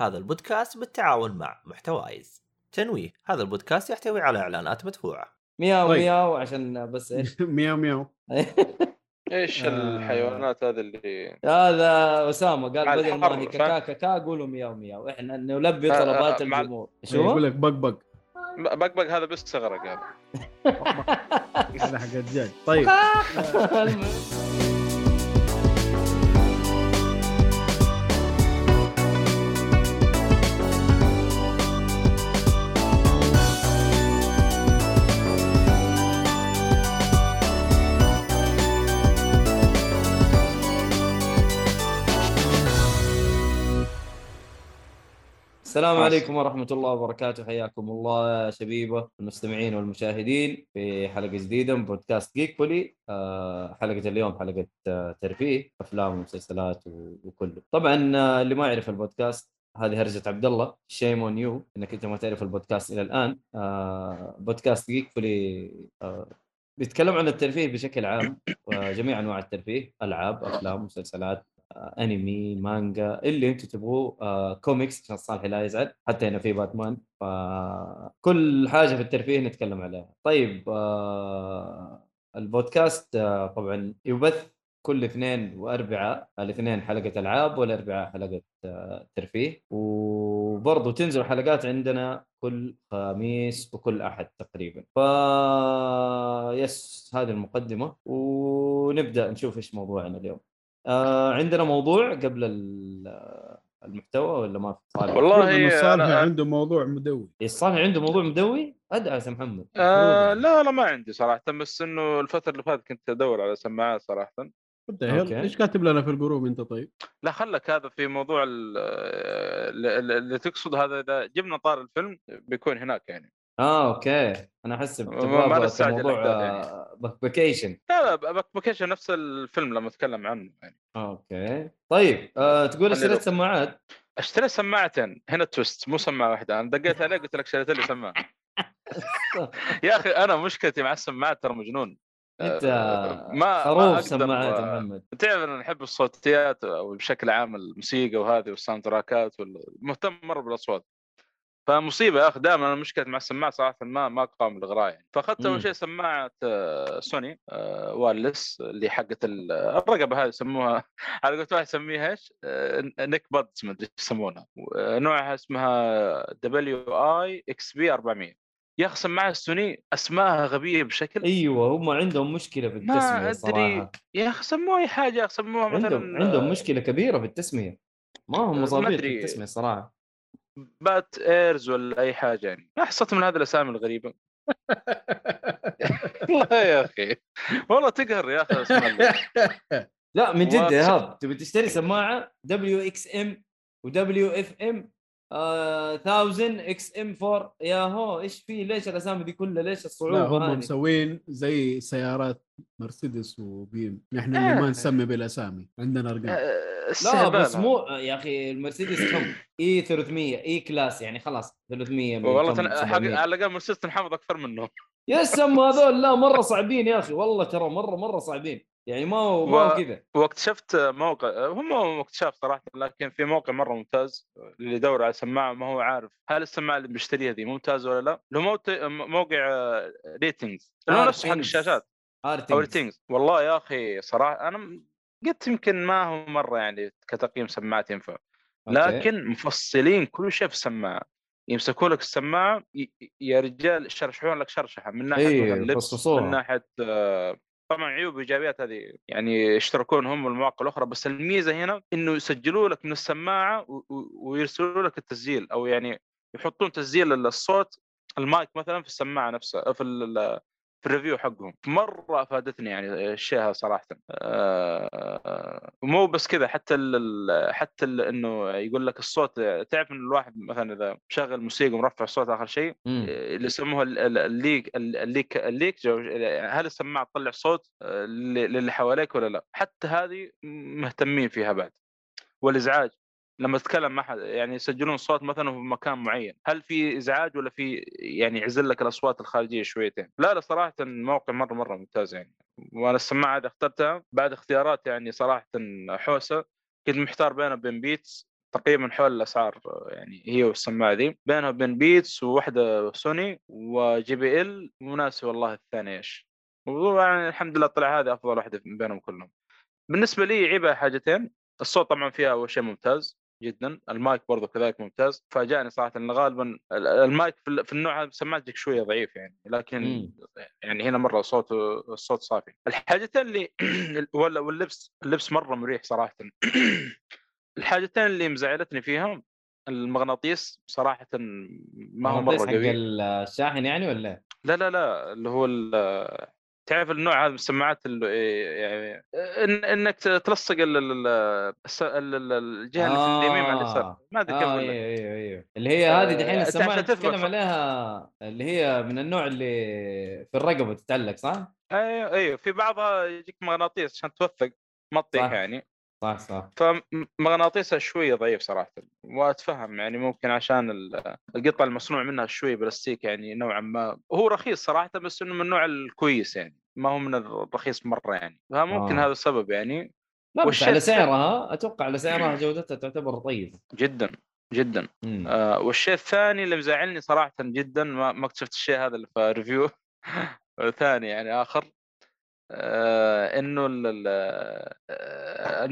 هذا البودكاست بالتعاون مع محتوايز. تنويه هذا البودكاست يحتوي على إعلانات مدفوعة. مياو طيب. مياو عشان بس إيش؟ مياو مياو. إيش آه. الحيوانات هذه اللي هذا أسامة قال بدل ما هي؟ كاكا كاكا قولوا مياو مياو. إحنا نلبي آه، طلبات آه، مع- الجمهور. إيش يقول هو؟ لك بق بق. بقبق هذا بس استغرق هذا هذا حق الدجاج طيب. السلام. عليكم ورحمة الله وبركاته. حياكم الله يا شبيبة المستمعين والمشاهدين في حلقة جديدة من بودكاست جيك بولي آه، حلقة اليوم حلقة آه، ترفيه أفلام ومسلسلات وكله. طبعا آه، اللي ما يعرف البودكاست هذه هرجة عبد الله shame on you إنك أنت ما تعرف البودكاست إلى الآن. بودكاست جيك بولي آه، بيتكلم عن الترفيه بشكل عام وجميع أنواع الترفيه ألعاب أفلام مسلسلات. anime manga اللي أنتم تبغوه آه، كوميكس عشان صالحي لا يزعل حتى هنا في باتمان. فكل حاجة في الترفيه نتكلم عليها. طيب آه، البودكاست آه، طبعا يبث كل اثنين واربعاء الاثنين حلقة ألعاب والاربعاء حلقة آه، ترفيه. وبرضه تنزل حلقات عندنا كل خميس وكل أحد تقريبا. ف yes هذه المقدمة. ونبدأ نشوف إيش موضوعنا اليوم. آه عندنا موضوع قبل ال- المحتوى ولا ما في صالح؟ والله صالح أنا- عنده موضوع مدوي الصالح عنده موضوع مدوي؟ أدعس يا محمد آه لا لا ما عندي صراحة بس إنه الفترة اللي فاتت كنت أدور على سماعات صراحة. إيش كاتب لنا في الجروب أنت طيب؟ لا خلك هذا في موضوع ال- اللي اللي تقصد هذا إذا جبنا طار الفيلم بيكون هناك يعني آه أوكي. أنا نستعجل موضوع آه، فيكيشن لا لا باك بوكيشن نفس الفيلم لما أتكلم عنه يعني. أوكي. طيب آه تقول أشتريت. سماعات؟ اشتريت سماعتين. هنا تويست مو سماعة واحدة. أنا دقيت عليه قلت لك شريت لي سماعة. يا أخي أنا مشكلتي مع السماعات ترى مجنون. أنت آه، ما- خروف سماعات محمد. تعرف أنا أحب الصوتيات أو بشكل عام الموسيقى وهذه والساوند تراكات وال- مهتم مرة بالأصوات. فمصيبة يا أخي دائما أنا مشكلتي مع السماعه صراحة ما ما قام الاغراء يعني فأخذت. أول شيء سماعة آه، سوني آه، وايرلس اللي حقت ال- الرقبة هذه يسموها على قولت واحد يسميها إيش؟ آه، نيك بادز ما أدري إيش يسمونها. آه، نوعها اسمها دبليو آي إكس بي 400 يا أخي سماعة السوني اسمائها غبية بشكل أيوه هم عندهم مشكلة في التسمية ما ادري يا أخي سموها أي حاجة سموها مثلا عندهم عندهم مشكلة كبيرة في التسمية. ما هم مظابيط في أدري. التسمية صراحة. buds ears ولا أي حاجة يعني. ما حصلت من هذه الأسامي الغريبة. والله يا أخي. والله تقهر يا أخي. لا من جد يا ايهاب تبي تشتري سماعة؟ دبليو إكس ام ودبليو اف ام 1000 إكس ام 4 يا هو إيش في؟ ليش الأسامي دي كلها؟ ليش لا الصعوبه هم هذه. مسوين زي سيارات مرسيدس وبيم نحن اللي ما آه. نسمي بالأسامي عندنا أرقام. آه، لا بس. مو يا أخي المرسيدس كم اي 300 اي كلاس يعني خلاص 300 من والله كم؟ تن... حق... 700. على الأقل مرسيدس تنحفظ أكثر منه يا سم هذول لا مرة صعبين يا أخي. والله ترى مرة مرة صعبين. يعني ما هو ما هو كذا. واكتشفت موقع هم مو اكتشاف صراحة لكن في موقع مرة ممتاز اللي يدور على سماعه ما هو عارف هل السماعة اللي بيشتريها دي ممتازه ولا لا. له. موقع RTINGS. اللي هو نفسه حق. الشاشات. أو RTINGS RTINGS. والله يا أخي صراحة أنا قلت يمكن ما هو مرة يعني كتقييم سماعات ينفع. لكن مفصلين كل شيء في السماعة. يمسكوا لك السماعة يا رجال يشرشحون لك شرشحة من ناحية إيه، مثلاً لبس يفصصوها. من ناحية آه، طبعا عيوب وايجابيات هذه يعني يشتركون هم والمواقع الأخرى بس الميزة هنا إنه يسجلوا لك من السماعة ويرسلوا لك التسجيل أو يعني يحطون تسجيل الصوت المايك مثلا في السماعة نفسها في في ال review حقهم. مرة أفادتني يعني الشيء هذا صراحة. آه، ومو بس كذا حتى ال حتى ال إنه يقول لك الصوت تعرف إن الواحد مثلا إذا شغل موسيقى ومرفع الصوت آخر شيء. اللي يسموها ال- ال- ال leak ال- ال leak ال leak هل السماعة تطلع صوت لل- للي حواليك ولا لا؟ حتى هذه مهتمين فيها بعد. والإزعاج. لما تتكلم مع حد يعني يسجلون صوت مثلا في مكان معين هل في إزعاج ولا في يعني يعزل لك الأصوات الخارجية شويتين؟ لا لا صراحة الموقع مرة مرة ممتاز يعني. وأنا السماعة هذه اخترتها بعد اختيارات يعني صراحة حوسة. كنت محتار بينها وبين Beats تقريبا حول الأسعار يعني هي والسماعة ذي. بينها وبين Beats وواحدة سوني و JBL وناسي والله الثانية إيش. ويعني الحمد لله طلع هذه أفضل واحدة بينهم كلهم. بالنسبة لي عيبها حاجتين الصوت طبعا فيها أول شيء ممتاز. جدا. المايك برضو كذلك ممتاز. فاجأني صراحة إن غالبا ال- المايك في ال- في النوع هذا سماعه تجيك شوية ضعيف يعني. لكن مم. يعني هنا مرة صوت الصوت صافي. الحاجتين اللي ولا واللبس اللبس مرة مريح صراحة. الحاجتين اللي مزعلتني فيها المغناطيس صراحة ما هو مرة قوي. الشاحن يعني ولا؟ لا لا لا اللي هو تعرف النوع هذا من السماعات اللي يعني إن إنك تلصق الجهة اللي في اليمين مع اليسار آه. ما أدري كيف آه أقول لك أيوه أيوه أيوه اللي هي هذه دحين آه، السماعة تتكلم. عليها اللي هي من النوع اللي في الرقبة تتعلق صح؟ أيوه أيوه في بعضها يجيك مغناطيس عشان توثق ما تطيح. يعني صح صح. فمغناطيسها شوية ضعيف صراحة وأتفهم يعني ممكن عشان ال- القطع المصنوع منها شوية بلاستيك يعني نوعا ما هو رخيص صراحة بس إنه من النوع الكويس يعني ما هو من الرخيص مرة يعني. فممكن آه. هذا السبب يعني. لا بس على سعرها أتوقع على سعرها جودتها تعتبر طيبة. جدا جدا. مم. آه والشيء الثاني اللي مزعلني صراحة جدا ما ما اكتشفت الشيء هذا اللي في ريفيو ثاني يعني آخر. إنه ال- ال- آه،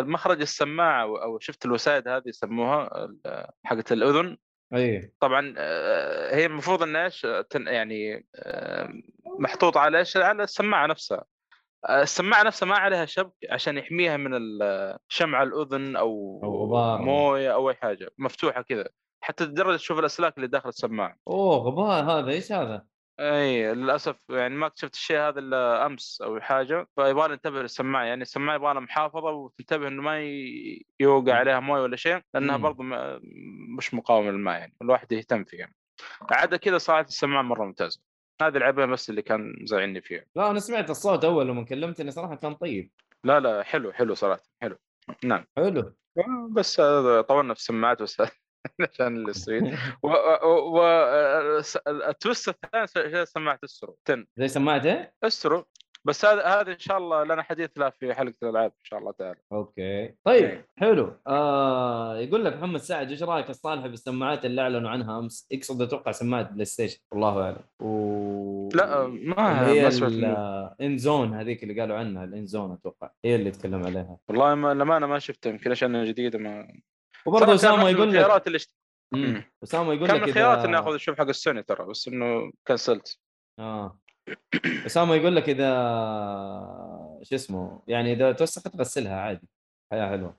المخرج السماعة أو شفت الوسائد هذه يسموها حقت الأذن. أيوه طبعا آه، هي المفروض انها إيش؟ يعني آه، محطوط على إيش؟ على السماعة نفسها. آه، السماعة نفسها ما عليها شبك عشان يحميها من شمع الأذن أو أو غبار. موية أو أي حاجة. مفتوحة كذا. حتى تقدر تشوف الأسلاك اللي داخل السماعة. أوه غباء هذا. إيش هذا؟ إي للأسف يعني ما اكتشفت الشيء هذا إلا أمس أو حاجة فيبغى ننتبه للسماعة. يعني السماعة يبغى محافظة وتنتبه إنه ما يوقع عليها موية ولا شيء لأنها ما- مش مقاومة للماء يعني الواحد يهتم فيها. عدا كذا صارت السماعة مرة ممتازة. هذه العيبين بس اللي كان مزعلني فيها. لا أنا سمعت الصوت أول لما كلمتني صراحة كان طيب. لا لا حلو حلو صراحة حلو. نعم. حلو. بس طولنا في السماعات بس. عشان السويد والتويست الثاني سماعه Astro 10 زي سماعه إيه؟ Astro بس هذا هذا إن شاء الله لنا حديث له في حلقة الألعاب إن شاء الله تعالى. أوكي. طيب إيه. حلو. آه يقول لك محمد سعد إيش رأيك الصالح بالسماعات اللي أعلنوا عنها أمس؟ يقصد أتوقع سماعه PlayStation. والله أعلم. و... لا ما هي. ال InZone هذيك اللي قالوا عنها ال InZone أتوقع. هي اللي تكلم عليها. والله ما لما أنا ما شفته يمكن عشان جديدة ما وبرضه كان أسامة من يقول لك الخيارات اللي. أسامة يقول كان لك من إذا- الخيارات اني اخذ أشوف حق السوني ترى بس إنه كنسلت آه. أسامة يقول لك اذا شو اسمه؟ يعني إذا توسخت غسلها عادي. حياة حلوة.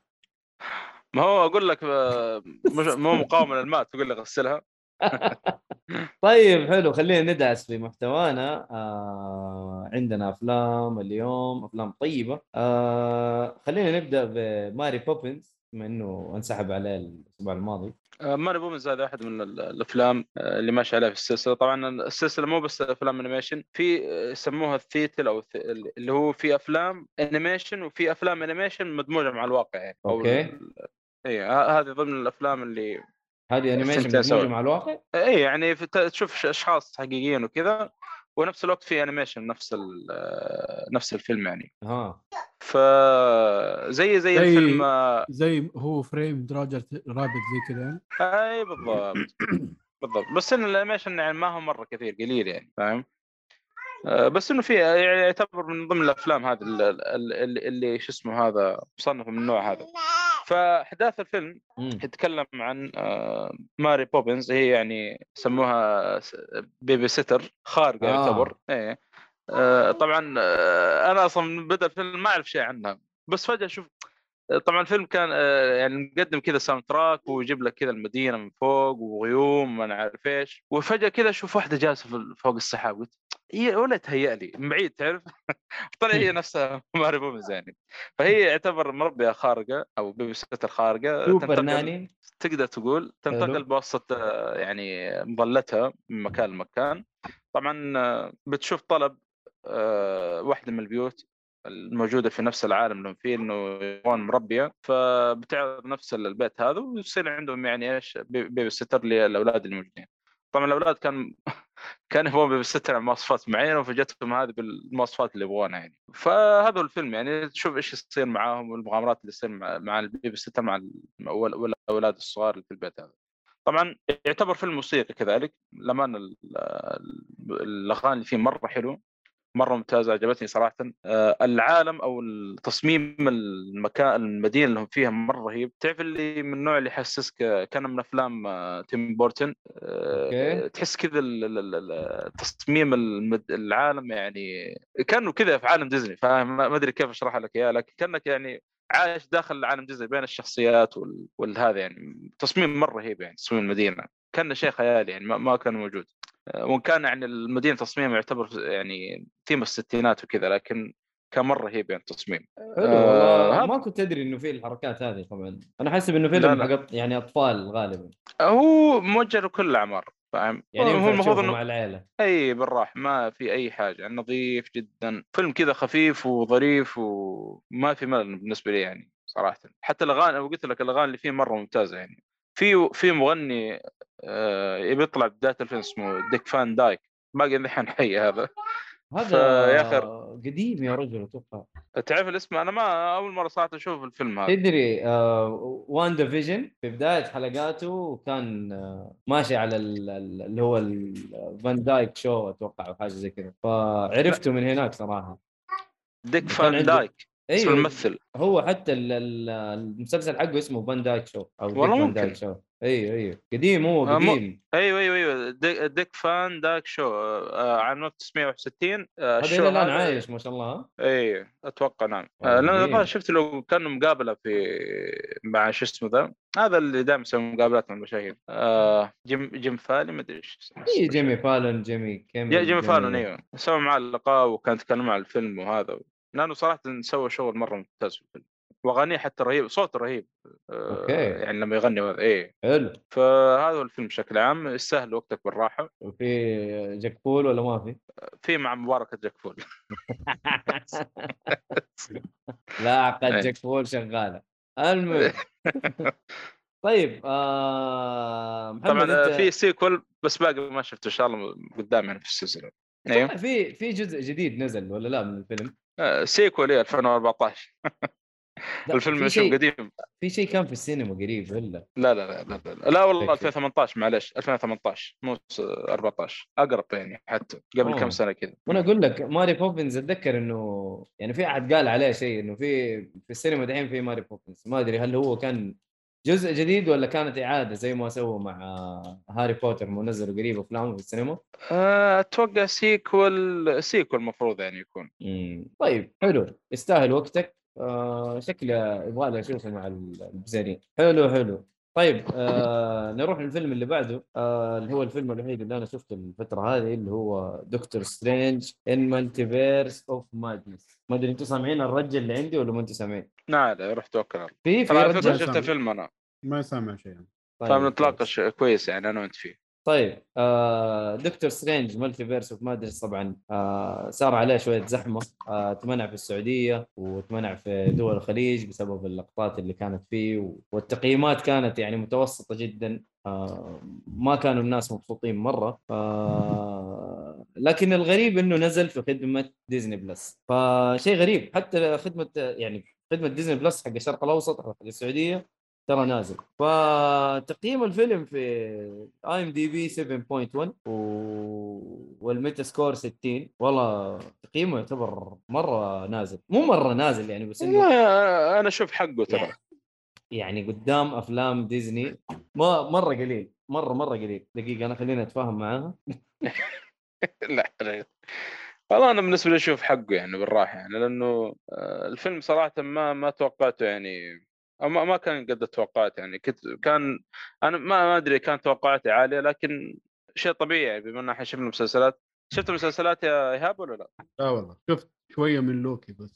ما هو أقول لك آه، مش مو مقاومة للماء تقول لي غسلها. طيب حلو. خلينا ندعس في محتوانا. آه عندنا أفلام اليوم أفلام طيبة. آه خلينا نبدأ بماري بوبنز بما إنه انسحب عليه الأسبوع الماضي. آه، Mary Poppins هذا أحد من ال- الأفلام آه، اللي ماشي عليها في السلسلة. طبعا السلسلة مو بس أفلام animation في آه، يسموها الثيتل أو اللي هو في أفلام animation وفي أفلام animation مدموجة مع الواقع يعني. ال- اي هذه ضمن الأفلام اللي هذه animation. مدموجة مع الواقع؟ اي يعني تشوف أشخاص حقيقيين وكذا. ونفس الوقت في animation نفس ال- آه، نفس الفيلم يعني. ها فزي زي زي- الفيلم آه، زي Who Framed Roger Rabbit زي كذا يعني. أي بالضبط بالضبط. بس إن ال animation يعني ما هو مرة كثير قليل يعني فاهم؟ آه، بس إنه في يعني يعتبر من ضمن الأفلام هذه ال- ال- اللي, اللي شو اسمه هذا مصنف من النوع هذا. فاحداث الفيلم. يتكلم عن آه، Mary Poppins هي يعني يسموها س- baby sitter خارقه آه. يعتبر. إيه. آه، طبعا آه، أنا أصلا من بدا الفيلم ما أعرف شيء عنها. بس فجأة أشوف طبعا الفيلم كان آه، يعني مقدم كذا soundtrack ويجيب لك كذا المدينة من فوق وغيوم ما أنا عارف إيش. وفجأة كذا أشوف واحدة جالسة فوق السحاب قلت هي ولا تهيأ لي من بعيد تعرف؟ طلع هي نفسها Mary Poppins يعني. فهي يعتبر مربية خارقة أو baby sitter خارقه تنتقل- تقدر تقول. تنتقل بواسطة يعني مظلتها من مكان لمكان. طبعا بتشوف طلب آه، واحدة من البيوت الموجودة في نفس العالم اللي فيه إنه يبغون مربية فبتعرض نفس البيت هذا ويصير عندهم يعني إيش بي- baby sitter للأولاد الموجودين. طبعا الأولاد كان كان يبغون baby sitter مواصفات معينة وفجأتهم هذه بالمواصفات اللي يبغونها يعني. فهذا الفيلم يعني تشوف إيش يصير معاهم والمغامرات اللي تصير مع, مع ال baby sitter مع ال- وال- والاولاد الصغار اللي في البيت هذا. طبعا يعتبر فيلم موسيقي كذلك ال- الأغاني اللي فيه مرة حلو مرة ممتازة عجبتني صراحة. آه، العالم أو التصميم المكان المدينة اللي هم فيها مرة رهيب. تعرف اللي من النوع اللي يحسسك كأن من أفلام آه، تيم بورتن؟ آه، أوكي. تحس كذا ال- ال- ال- تصميم المد- العالم يعني كأنه كذا في عالم ديزني فاهم؟ ما أدري كيف أشرح لك إياه لكن كأنك يعني عايش داخل عالم ديزني بين الشخصيات وال- والهذا يعني. تصميم مرة رهيب يعني تصميم المدينة. كان شيء خيالي يعني ما, كان موجود. آه، وإن كان يعني المدينة تصميمها يعتبر يعني ثيم الستينات وكذا لكن كان مره رهيب يعني التصميم آه، ما كنت أدري إنه في الحركات هذه طبعا. أنا حاسب انه فيلم. حق يعني أطفال غالبا. هو موجه لكل الاعمار فاهم؟ يعني هو المفروض إنه مع العيلة. أي بالراحة ما في أي حاجة. يعني نظيف جدا. فيلم كذا خفيف وظريف وما في ملل بالنسبة لي يعني صراحة. حتى الأغاني قلت لك الأغاني اللي فيه مرة ممتازة يعني. في في مغني آه يبي يطلع بداية الفيلم اسمه ديك فان دايك. باقي الحين حي هذا. هذا فيا أخي- قديم يا رجل أتوقع. تعرف الاسم؟ أنا ما أول مرة صراحة أشوف الفيلم هذا. تدري آه WandaVision في بداية حلقاته كان آه ماشي على ال- ال- اللي هو ال Van Dyke Show أتوقع أو حاجة زي كذا. فعرفته من هناك صراحة. ديك فان دايك. أيوه الممثل هو حتى ال- ال- المسلسل حقه اسمه Van Dyke Show أو والله ممكن. Dyke Show أيوه أيوه قديم هو آه، قديم. أيوه أيوه أيوه. Dick, Dick Van Dyke Show آه عام 1961 آه هذا إلى الآن عايش ما شاء الله. ها؟ اي أتوقع نعم. آه، لأن جميل. الظاهر شفت له كأنه مقابلة في مع شو اسمه ذا؟ هذا اللي دائما يسوي مقابلات مع المشاهير. آه جيم جيم فالي ما أدري إيش اسمه. اي جيمي فالون جيمي كيمي جيمي. فالون أيوه. سوى معاه اللقاء وكان يتكلم عن الفيلم وهذا لأنه صراحة سوى شغل مرة ممتاز. في الفيلم وأغانيه حتى رهيب صوته رهيب آه okay. يعني لما يغني إيه. حلو. فهذا الفيلم بشكل عام يستاهل وقتك بالراحة. وفي جاك بول ولا ما في؟ في مع مباركة جاك فول لا قد إيه. جاك بول شغالة. المهم. طيب آه محمد طبعا آه، أنت في sequel بس باقي ما شفته إن شاء الله قدام يعني في السلسلة. أيوه في في جزء جديد نزل ولا لا من الفيلم؟ sequel إيه 2014 لا، الفيلم شيء قديم في شيء كان في السينما قريب ولا لا لا لا لا, لا, لا والله فكرة. 2018 معلش 2018 مو س- 14 أقرب يعني حتى قبل أوه. كم سنة كذا وأنا أقول لك ماري بوبنز أتذكر إنه يعني في أحد قال عليه شيء إنه في في السينما دحين في ماري بوبنز ما أدري هل هو كان جزء جديد ولا كانت إعادة زي ما سووا مع هاري بوتر ما نزلوا قريب افلام في السينما؟ آه، أتوقع سيكول سيكول المفروض يعني يكون. مم. طيب حلو. يستاهل وقتك. آه شكله يبغى له اشوفه مع البزارين حلو حلو. طيب آه نروح للفيلم اللي بعده. آه اللي هو الفيلم الوحيد اللي أنا شفته الفترة هذه اللي هو Doctor Strange in Multiverse of Madness ما أدري أنتم سامعين الرجه اللي عندي ولا ما أنتم سامعين؟ نعم لا رحت توكل. على الله. في ترى على فكرة. فيلم أنا. ما سامع شيء. يعني. طيب، فبنتناقش كويس. يعني أنا وأنت فيه. طيب آه Doctor Strange Multiverse of Madness طبعا. آه صار عليه شوية زحمة. آه تمنع في السعودية وتمنع في دول الخليج بسبب اللقطات اللي كانت فيه والتقييمات كانت يعني متوسطة جدا. آه ما كانوا الناس مبسوطين مرة. آه لكن الغريب إنه نزل في خدمة Disney Plus فشيء غريب. حتى خدمة يعني خدمة Disney Plus حق الشرق الأوسط حق السعودية ترى نازل. فتقييم الفيلم في IMDb 7.1 و... وال Metascore 60 والله تقييمه يعتبر مرة نازل. مو مرة نازل يعني بس إنه أنا أشوف حقه ترى. يعني قدام أفلام ديزني ما مرة قليل. مره مرة قليل. دقيقة أنا خليني أتفاهم معاها. لا. والله أنا بالنسبة لي أشوف حقه يعني بالراحة يعني لأنه آه، الفيلم صراحة ما ما توقعته يعني ما ما كان قد التوقعات يعني كنت كان أنا ما ما أدري كانت توقعاتي عالية لكن شيء طبيعي يعني بما إن إحنا شفنا مسلسلات شفت مسلسلات يا إيهاب ولا لا؟ لا والله شفت شوية من لوكي بس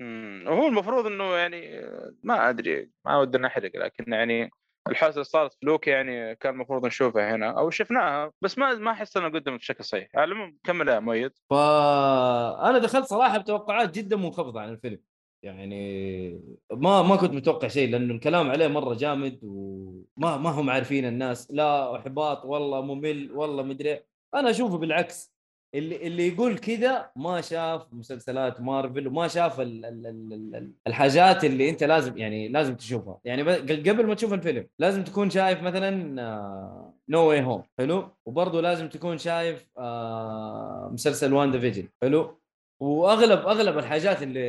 امم وهو المفروض إنه يعني آه، ما أدري ما ودنا نحرق لكن يعني الحادثة اللي صارت في لوكي يعني كان المفروض نشوفها هنا أو شفناها بس ما ما أحس إنها قدمت بشكل صحيح. على العموم كمل يا مؤيد. فانا دخلت صراحة بتوقعات جدا منخفضة عن الفيلم. يعني ما ما كنت متوقع شيء لأنه الكلام عليه مرة جامد وما ما هم عارفين الناس. لا إحباط والله ممل والله مدري أنا أشوفه بالعكس. اللي اللي يقول كذا ما شاف مسلسلات مارفل وما شاف ال ال ال ال الحاجات اللي انت لازم يعني لازم تشوفها. يعني قبل ما تشوف الفيلم لازم تكون شايف مثلا آه، No Way Home حلو؟ وبرضه لازم تكون شايف آه، مسلسل WandaVision حلو؟ واغلب أغلب الحاجات اللي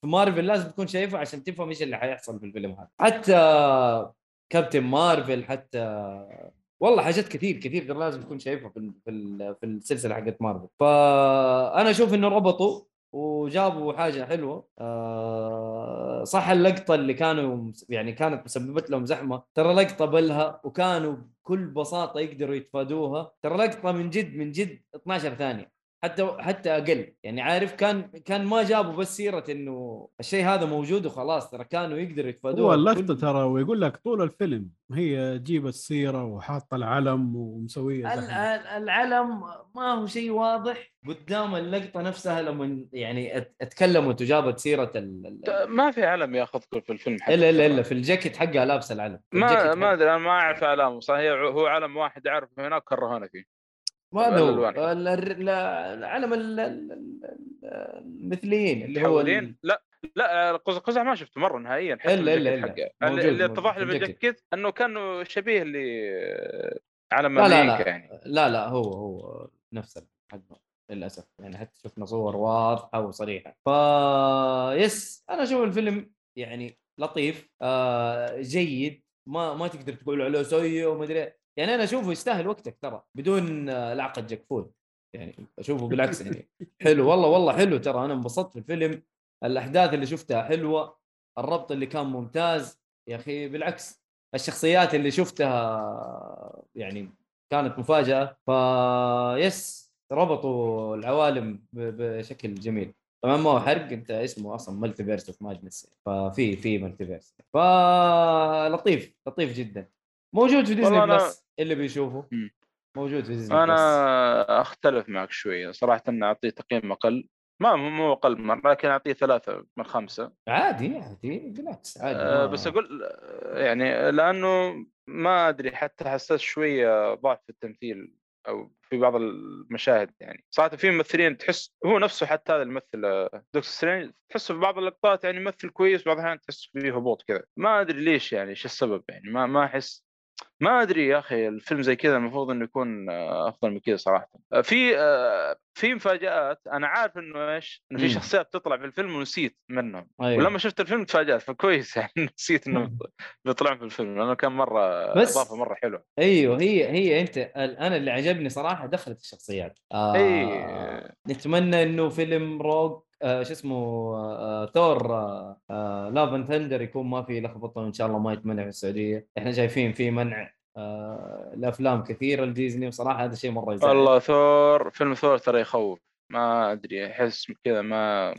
في مارفل لازم تكون شايفها عشان تفهم إيش اللي حيحصل في الفيلم هذا. حتى كابتن مارفل حتى والله حاجات كثير كثير لازم تكون شايفها في في في السلسلة حقت مارفل. فانا أشوف إنه ربطوا وجابوا حاجة حلوة. آه صح اللقطة اللي كانوا يعني كانت مسببت لهم زحمة. ترى لقطة بلها وكانوا بكل بساطة يقدروا يتفادوها. ترى لقطة من جد من جد 12 ثانية. حتى حتى أقل. يعني عارف كان كان ما جابوا بس سيرة إنه الشيء هذا موجود وخلاص ترى كانوا يقدروا يتفادوها هو اللقطه ترى ويقول لك طول الفيلم هي جيب السيرة وحاطه العلم ومسويه العلم ما هو شيء واضح. قدام اللقطة نفسها لما يعني ات- اتكلمت وجابت سيرة ال... ال- ما في علم ياخذكم في الفيلم حتى إلا إلا إلا في الجاكيت حقها لابسه العلم. ما ما أدري أنا ما أعرف أعلامه صحيح هو علم واحد اعرف هناك كرهونا فيه. ما هذا هو ال- العلم ال- ال- ال- المثليين اللي هو ال- لا لا قز- قزح ما شفته مرة نهائيا حتى اللي- اللي موجود اتضح لي الجاكيت. بالجاكيت إنه كانه شبيه لعلم لا لا أمريكا لا. يعني. لا لا هو هو نفس حقه للأسف. يعني حتى شفنا صور واضحة وصريحة. ف يس أنا أشوف الفيلم يعني لطيف آه جيد. ما ما تقدر تقول عليه سيء وما أدري يعني أنا أشوفه يستاهل وقتك ترى بدون آه، لعقة جكفون يعني أشوفه بالعكس يعني حلو والله والله حلو ترى. أنا انبسطت في الفيلم الأحداث اللي شفتها حلوة. الربط اللي كان ممتاز يا أخي. بالعكس الشخصيات اللي شفتها يعني كانت مفاجأة. ف yes ربطوا العوالم بشكل جميل. طبعا ما هو حرق أنت اسمه أصلا Multiverse of Madness ففي في multiverse فلطيف لطيف جدا. موجود في Disney Plus اللي بيشوفه. موجود في Disney Plus أنا أختلف معك شوية. صراحة اني أعطيه تقييم أقل. ما مو أقل مرة لكن أعطيه ثلاثة من خمسة. عادي عادي بالعكس عادي. ما- بس أقول آه، يعني لأنه ما أدري حتى حسيت شوية ضعف في التمثيل أو في بعض المشاهد يعني. صراحة في ممثلين تحس هو نفسه حتى هذا الممثل آه، Doctor Strange تحسه في بعض اللقطات يعني يمثل كويس بعض الأحيان تحس فيه هبوط كذا. ما أدري ليش يعني إيش السبب يعني؟ ما ما أحس ما أدري يا أخي الفيلم زي كذا المفروض إنه يكون آه، أفضل من كذا صراحة. آه، في آه، في مفاجآت. أنا عارف إنه إيش؟ إنه في. شخصيات تطلع في الفيلم ونسيت منهم. أيوة. ولما شفت الفيلم تفاجأت فكويس يعني نسيت انه بيطلعون في الفيلم لأنه كان مرة بس- إضافة مرة حلوة. أيوه هي هي أنت أنا اللي عجبني صراحة دخلت الشخصيات. آه إيه. نتمنى إنه فيلم روك آه شو اسمه آه ثور آه Love and Thunder يكون ما في لخبطة وإن شاء الله ما يتمنع في السعودية. إحنا شايفين في منع الأفلام كثيرة لديزني وصراحه هذا شيء مرة يزعل. والله ثور فيلم ثور ترى يخوف. ما أدري أحس كذا ما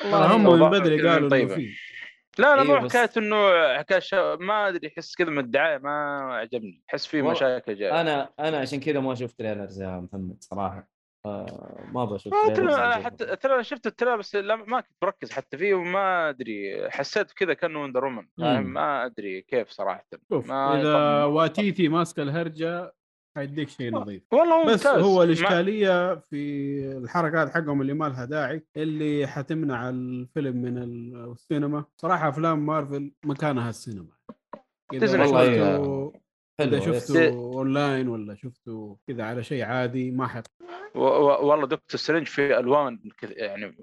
ترى هم والله من بدري قالوا طيبة. في لا لا أيوة مو حكاية إنه حكاية شا... ما أدري أحس كذا من الدعاية ما عجبني أحس في والله مشاكل جاية. أنا أنا عشان كذا ما أشوف trailers يا محمد صراحة. آه ما بشوف عشان حتى. ترى أنا شفت ال trailer بس لا ما كنت مركز حتى فيه وما أدري حسيت كذا كأنه Wonder Woman فاهم مم. ما أدري كيف صراحة شوف ما إذا. Waititi ماسك الهرجة حيديك شيء نظيف والله هو بس ممتاز هو ما- الإشكالية في الحركات حقهم اللي ما لها داعي اللي حتمنع الفيلم من ال- السينما صراحة أفلام مارفل مكانها السينما والله حلو yes. شفته أونلاين ولا شفته كذا على شيء عادي ما و- والله Doctor Strange في ألوان كذا يعني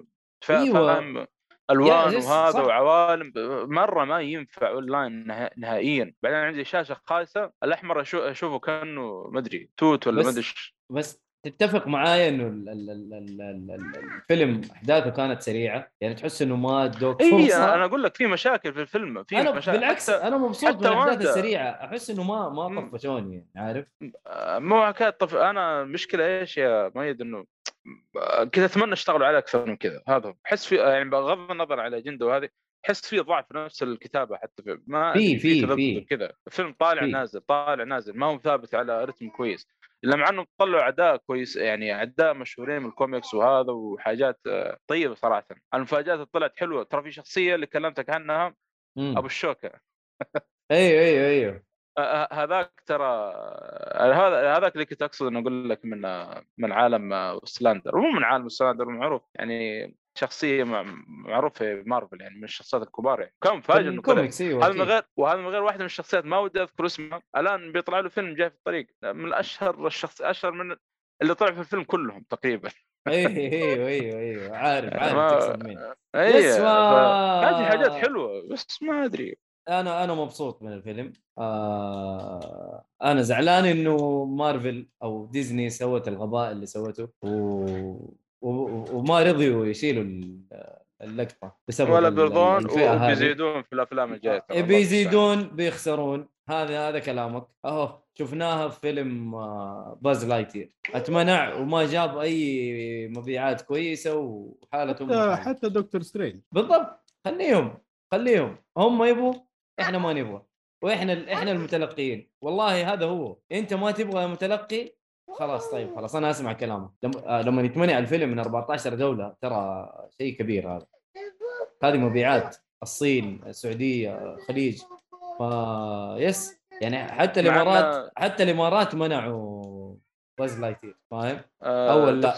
فا- أيوة. فاهم ألوان yes، وهذا صح. وعوالم مرة ما ينفع أونلاين نه- نهائيا بعدين عندي شاشة خايسة الأحمر أشو- أشوفه كأنه ما أدري توت ولا بس- ما ادري. بس تتفق معايا إنه ال- ال- ال- ال- ال- ال- الفيلم أحداثه كانت سريعة يعني تحس إنه ما ادوك اي فرصة أنا أقول لك في مشاكل في الفيلم في أنا مشاكل بالعكس أنا مبسوط من الاحداث. السريعه أحس إنه ما ما. طفشوني يعني عارف آه، مو حكاية طف... أنا مشكلة إيش يا ميد إنه آه، كذا أتمنى أشتغلوا عليه أكثر من كذا هذا. أحس في يعني بغض النظر على الاجنده وهذه أحس في ضعف في نفس الكتابة حتى في ما في- في-. كذا الفيلم طالع في. نازل طالع نازل ما هو ثابت على رتم كويس الا مع أنهم طلعوا اعداء كويس يعني اعداء مشهورين من الكوميكس وهذا وحاجات آه، طيبة صراحة. المفاجآت اللي طلعت حلوة. ترى في شخصية اللي كلمتك عنها مم. أبو الشوكة. أيوه أيوه أيوه. آه، آه، هذاك ترى هذا هذاك اللي كنت اقصد إنه أقول لك من من عالم سلاندر مو من عالم سلاندر معروف. يعني شخصية مع- معروف في مارفل يعني من الشخصيات الكبار يعني. كان مفاجئ إنه طلع. الكوميكس إيوه هذا من. غير وهذا من غير واحدة من الشخصيات. ما ودي أذكر اسمها الآن بيطلع له فيلم جاي في الطريق. من أشهر الشخص أشهر من اللي طلع في الفيلم كلهم تقريبا. أيوه أيوه أيوه أيوه عارف عارف ما- تقصد مين. اي بس ما- هذه حاجات حلوة بس ما أدري. أنا أنا مبسوط من الفيلم. آه أنا زعلان إنه مارفل أو ديزني سوت الغباء اللي سوته و... وما رضيوا يشيلوا ال- اللقطة بسبب ولا بيرضون. وبيزيدون في الأفلام الجاية بيزيدون بيخسرون. هذا هذا كلامك. اهو شفناها في فيلم آه، باز لايتير أتمنع وما جاب أي مبيعات كويسة وحالته حتى. حتى دكتور سترينج بالضبط. خليهم خليهم. هم يبغوا إحنا ما نبغى. وإحنا إحنا المتلقيين. والله هذا هو. أنت ما تبغى متلقي خلاص طيب خلاص أنا أسمع كلامك لما آه، لما يتمنع الفيلم من 14 دوله ترى شيء كبير هذا هذه مبيعات الصين السعودية الخليج ف yes يعني حتى الإمارات حتى الإمارات منعوا باز لايتير فاهم؟ آه، أول لا.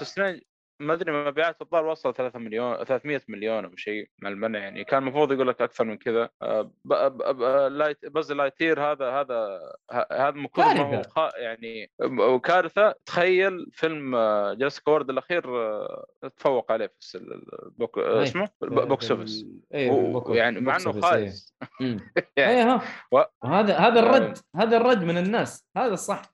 ما أدري مبيعات الظاهر وصل 3 مليون 300 مليون أو شيء مع المنع يعني. كان المفروض يقول لك أكثر من كذا. آه، ب- ب- ب- لايت بز لايتير هذا هذا هذا كثر ما هو يعني وكارثة. تخيل فيلم Jurassic World الأخير آه، تفوق عليه في ال box آه،. اسمه؟ box office. أيوه يعني مع إنه خايس. يعني و- وهذا هذا الرد هذا الرد من الناس. هذا الصح.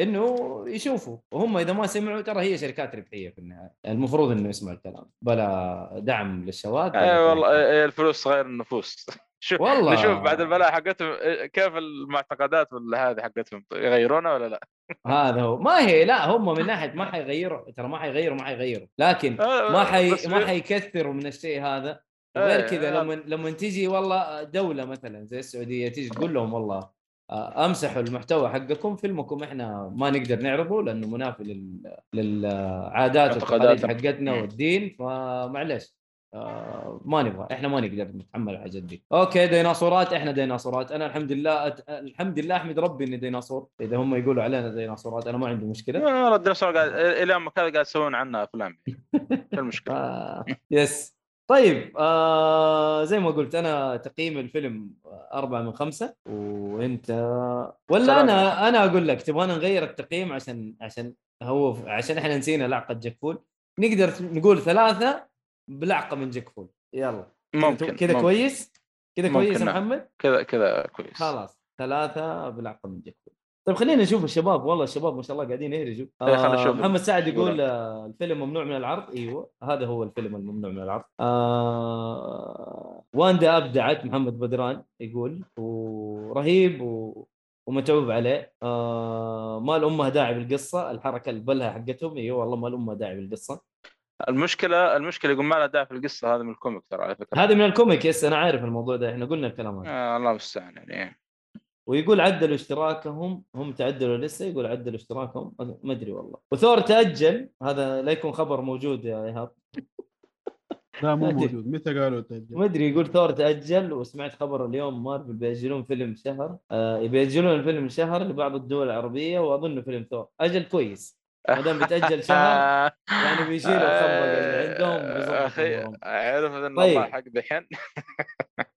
إنه يشوفوا وهم إذا ما سمعوا ترى هي شركات ربحية في النهاية. المفروض إنه يسمعوا الكلام. بلا دعم للشباب اي والله إيه، الفلوس غير النفوس. شوف والله. نشوف بعد البلاء حقتهم إيه، كيف المعتقدات ولا هذه حقتهم يغيرونها ولا لا؟ هذا هو. ما هي لا هم من ناحية ما حيغيروا ترى ما حيغيروا ما حيغيروا. لكن آه، ما حي ما حيكثروا من الشيء هذا. إيه، كذا آه. لما لما تيجي والله دولة مثلا زي السعودية تيجي تقول لهم والله آه، أمسحوا المحتوى حقكم فيلمكم إحنا ما نقدر نعرضه لأنه منافي لل... للعادات والتقاليد. حقتنا. والدين فمعليش. آه، ما نبغى إحنا ما نقدر نتحمل الحاجات دي okay ديناصورات إحنا ديناصورات. أنا الحمد لله أت... الحمد لله أحمد ربي إني ديناصور. إذا هم يقولوا علينا ديناصورات أنا ما عندي مشكلة. والله الديناصور قاعد إلى كذا قاعد يسوون عنها أفلام. المشكلة؟ آه yes. طيب آه زي ما قلت أنا تقييم الفيلم أربعة من خمسة وأنت؟ ولا. أنا أنا أقول لك تبغانا نغير التقييم عشان عشان هو عشان إحنا نسينا لعقة جاك فول. نقدر نقول ثلاثة بلعقة من جاك فول. يلا. ممكن كذا. كويس؟ كذا كويس نعم. محمد؟ كذا كذا كويس. خلاص. ثلاثة بلعقة من جاك فول. طيب خلينا نشوف الشباب والله الشباب ما شاء الله قاعدين يهرجوا إيه، نشوف. محمد سعد يقول. آه، الفيلم ممنوع من العرض. إيوه هذا هو الفيلم الممنوع من العرض. آه واندا أبدعت محمد بدران يقول ورهيب و... ومتعوب عليه. آه ما لها داعي بالقصة الحركة البلهة حقتهم. إيوه والله ما لها داعي بالقصة. المشكلة المشكلة يقول ما لها داعي في القصة هذه من ال comic ترى على فكرة. هذه من ال comic yes أنا عارف الموضوع ده إحنا قلنا الكلام هذا. آه الله المستعان يعني ويقول عدلوا اشتراكهم هم تعدلوا لسه يقول عدلوا اشتراكهم. ما أدري والله. وثور تأجل هذا لا يكون خبر موجود يا إيهاب. لا مو. موجود. متى قالوا تأجل؟ ما أدري يقول ثور تأجل وسمعت خبر اليوم مارفل بيأجلون فيلم شهر. آه بيأجلون الفيلم شهر لبعض الدول العربية وأظن فيلم ثور. أجل كويس. ما دام بيتاجل شهر يعني بيشيلوا الخبر اللي عندهم أخي أمورهم. عرف إن طيب. الله حق دحين.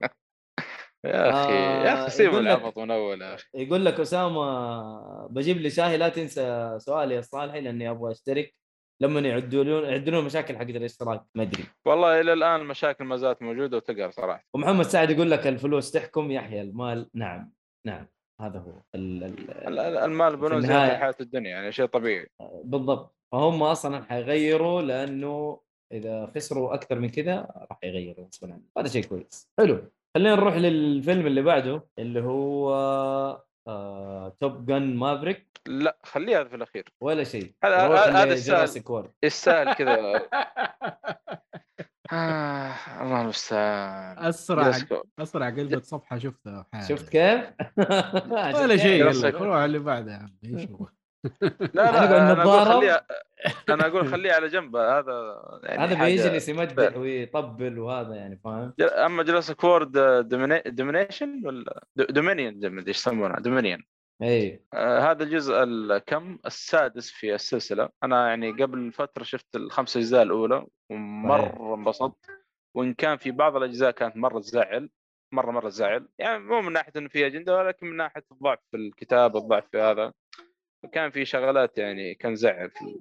يا أخي يا آه، أخي سيب يقول لك- العبط من أول يا أخي يقول لك أسامة بجيب لي شاهي لا تنسى سؤالي يا صالحي لأني أبغى أشترك. لما يعدلون يعدلون المشاكل حقت الاشتراك ما أدري. والله إلى الآن المشاكل ما زالت موجودة وتقهر صراحة. ومحمد سعد يقول لك الفلوس تحكم يحيى المال. نعم نعم هذا هو. ال ال ال- ال- المال بنون في حياة الدنيا يعني شيء طبيعي. بالضبط. فهم أصلا حيغيروا لأنه إذا خسروا أكثر من كذا راح يغيروا. غصبا عنهم هذا شيء كويس. حلو. خلينا نروح للفيلم اللي بعده اللي هو آه، توب جن مافريك لا خليه هذا في الأخير. ولا شيء. هذا- هذا لجراسيك السهل. كذا. آه الله المستعان أسرع. أسرع قلبة صفحة شفتها. شفت كيف؟ ولا شيء روح اللي بعده يا عم إيش هو؟ لا لا أنا أقول. خليها أنا أقول خليه على جنب. هذا يعني هذا بيجلس يمدح ويطبل وهذا يعني فاهم؟ جل- أما Jurassic World Domination ولا؟ Dominion إيش يسمونها Dominion إي. آه هذا الجزء الكم؟ السادس في السلسلة. أنا يعني قبل فترة شفت الخمس أجزاء الأولى ومرة انبسطت. وإن كان في بعض الأجزاء كانت مرة تزعل مرة مرة تزعل يعني مو من ناحية إنه في أجندة ولكن من ناحية الضعف في الكتاب الضعف في هذا. كان في شغلات يعني كان زعل في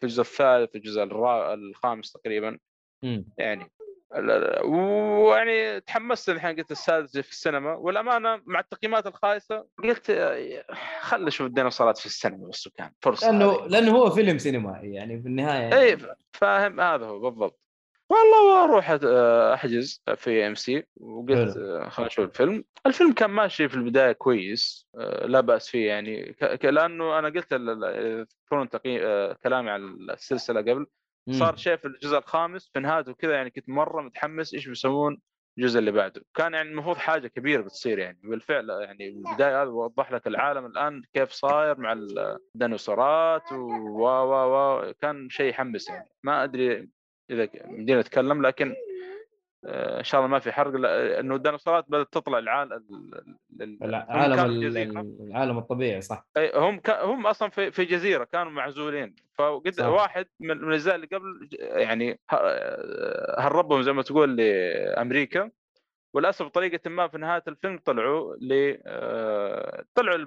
في الجزء الثالث الجزء الرا- الخامس تقريبا مم. يعني ويعني تحمست الحين قلت السادس في السينما والأمانة مع التقييمات الخايسة قلت آه، خل أشوف الديناصورات في السينما بس وكان فرصة لأنه هذه. لأنه هو فيلم سينمائي يعني في النهاية اي فاهم هذا هو بالضبط والله أروح أت- أحجز في AMC وقلت. آه، خلينا نشوف الفيلم. الفيلم كان ماشي في البداية كويس آه، لا بأس فيه يعني. ك- ك- لأنه أنا قلت ال- ال- تذكرون تقييم آه، كلامي على السلسلة قبل. صار شيء في الجزء الخامس في نهايته كذا يعني كنت مرة متحمس إيش بيسوون الجزء اللي بعده. كان يعني المفروض حاجة كبيرة بتصير يعني. بالفعل يعني البداية هذا وضح لك العالم الآن كيف صاير مع الديناصورات و و و كان شيء يحمس يعني. ما أدري إذا بدينا نتكلم لكن آه، إن شاء الله ما في حرق لا- إنه الديناصورات بدأت تطلع العالم العالم ال- العالم الطبيعي صح. هم هم أصلا في في جزيرة كانوا معزولين. فقد صح. واحد من الأجزاء اللي قبل يعني ه- هربهم زي ما تقول لأمريكا. وللأسف بطريقة ما في نهاية الفيلم طلعوا ل آه، طلعوا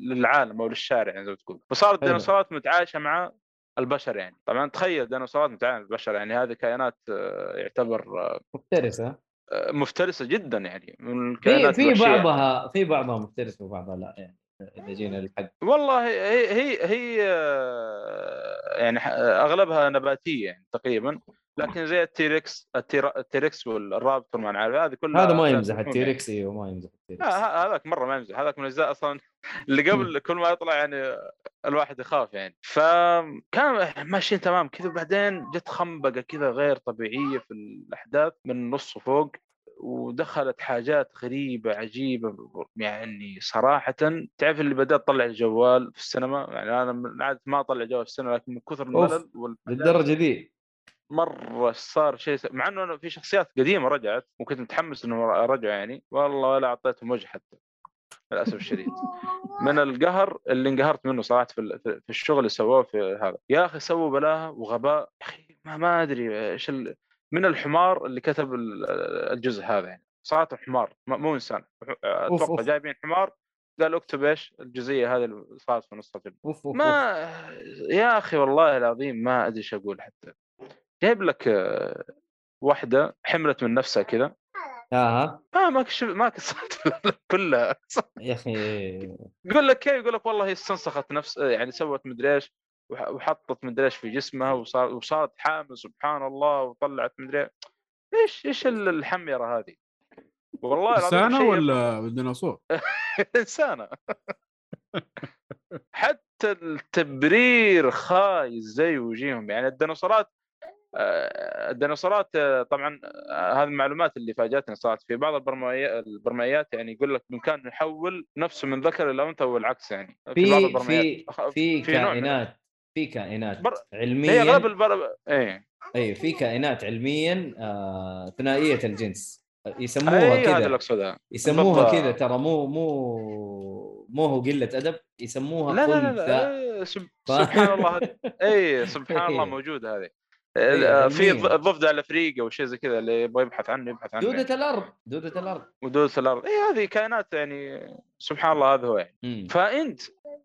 للعالم أو للشارع يعني زي ما تقول. فصارت. الديناصورات متعايشة مع البشر يعني. طبعا تخيل ديناصورات متعايشه مع البشر يعني هذه كائنات آه، يعتبر آه، مفترسة. مفترسة جدا يعني من في الكائنات في الوحشية. بعضها في بعضها مفترسة وبعضها لا يعني إذا جينا للحق. والله هي هي هي آه، يعني أغلبها نباتية يعني تقريبا. لكن زي ال T-Rex التير- التيركس والرابتور ما نعرف هذه كلها هذا ما يمزح التيركس أيوه ما يمزح التيركس آه، هذاك مرة ما يمزح هذاك من الأجزاء أصلا. اللي قبل كل ما يطلع يعني الواحد يخاف يعني. فكان ماشيين تمام كذا وبعدين جت خنبقة كذا غير طبيعية في الأحداث من نص وفوق ودخلت حاجات غريبة عجيبة يعني صراحة. تعرف اللي بدأت تطلع الجوال في السينما؟ يعني أنا من عادة ما أطلع جوال في السينما لكن من كثر. الملل للدرجة دي. مرة صار شيء س... مع إنه في شخصيات قديمة رجعت وكنت متحمس إنه رجعوا يعني. والله ولا أعطيتهم وجه حتى. للأسف الشديد. من القهر اللي انقهرت منه صراحة في في الشغل اللي سووه في هذا. يا أخي سووا بلاها وغباء. يا أخي ما, ما أدري إيش. من الحمار اللي كتب ال- الجزء هذا يعني. صراحة حمار ما- مو إنسان. أتوقع. جايبين حمار. قال اكتب إيش؟ الجزئية هذه اللي صارت في نص الفيلم. ما يا أخي والله العظيم ما أدري إيش أقول حتى. جايب لك آه، واحدة حملت من نفسها كذا. أها. ما ما كشف ما كسرت كلها. يا أخي. يقول لك كيف؟ يقول لك والله هي استنسخت نفس يعني سوت مدري إيش وح- وحطت مدري إيش في جسمها وصار وصارت حامل سبحان الله وطلعت مدري. إيش. إيش ال- الحميرة هذه؟ والله العظيم إنسانة ولا الديناصور؟ إنسانة. حتى التبرير خايس زي وجيهم يعني الديناصورات آه، الديناصورات آه، طبعا آه، هذه المعلومات اللي فاجأتني صارت في بعض البرمجيات البرمجيات يعني يقول لك بإمكانه يحول نفسه من ذكر إلى أنثى والعكس يعني بعض في في البرمجيات أخ- في في كائنات في كائنات بر- هي علميا اغلب البر إيه اي في كائنات علميا آه ثنائية الجنس يسموها أي هذا اللي كذا اقصدها يسموها. كذا ترى مو مو مو هو قلة أدب يسموها لا لا لا, لا. سب- ف- سبحان الله اي سبحان الله إيه. موجودة هذه آه، في علمياً. الض- الضفدع الافريقي أو شيء زي كذا اللي يبغى يبحث عنه يبحث عنه. دودة الأرض دودة الأرض ودودة الأرض اي هذه كائنات يعني سبحان الله هذا هو يعني. فأنت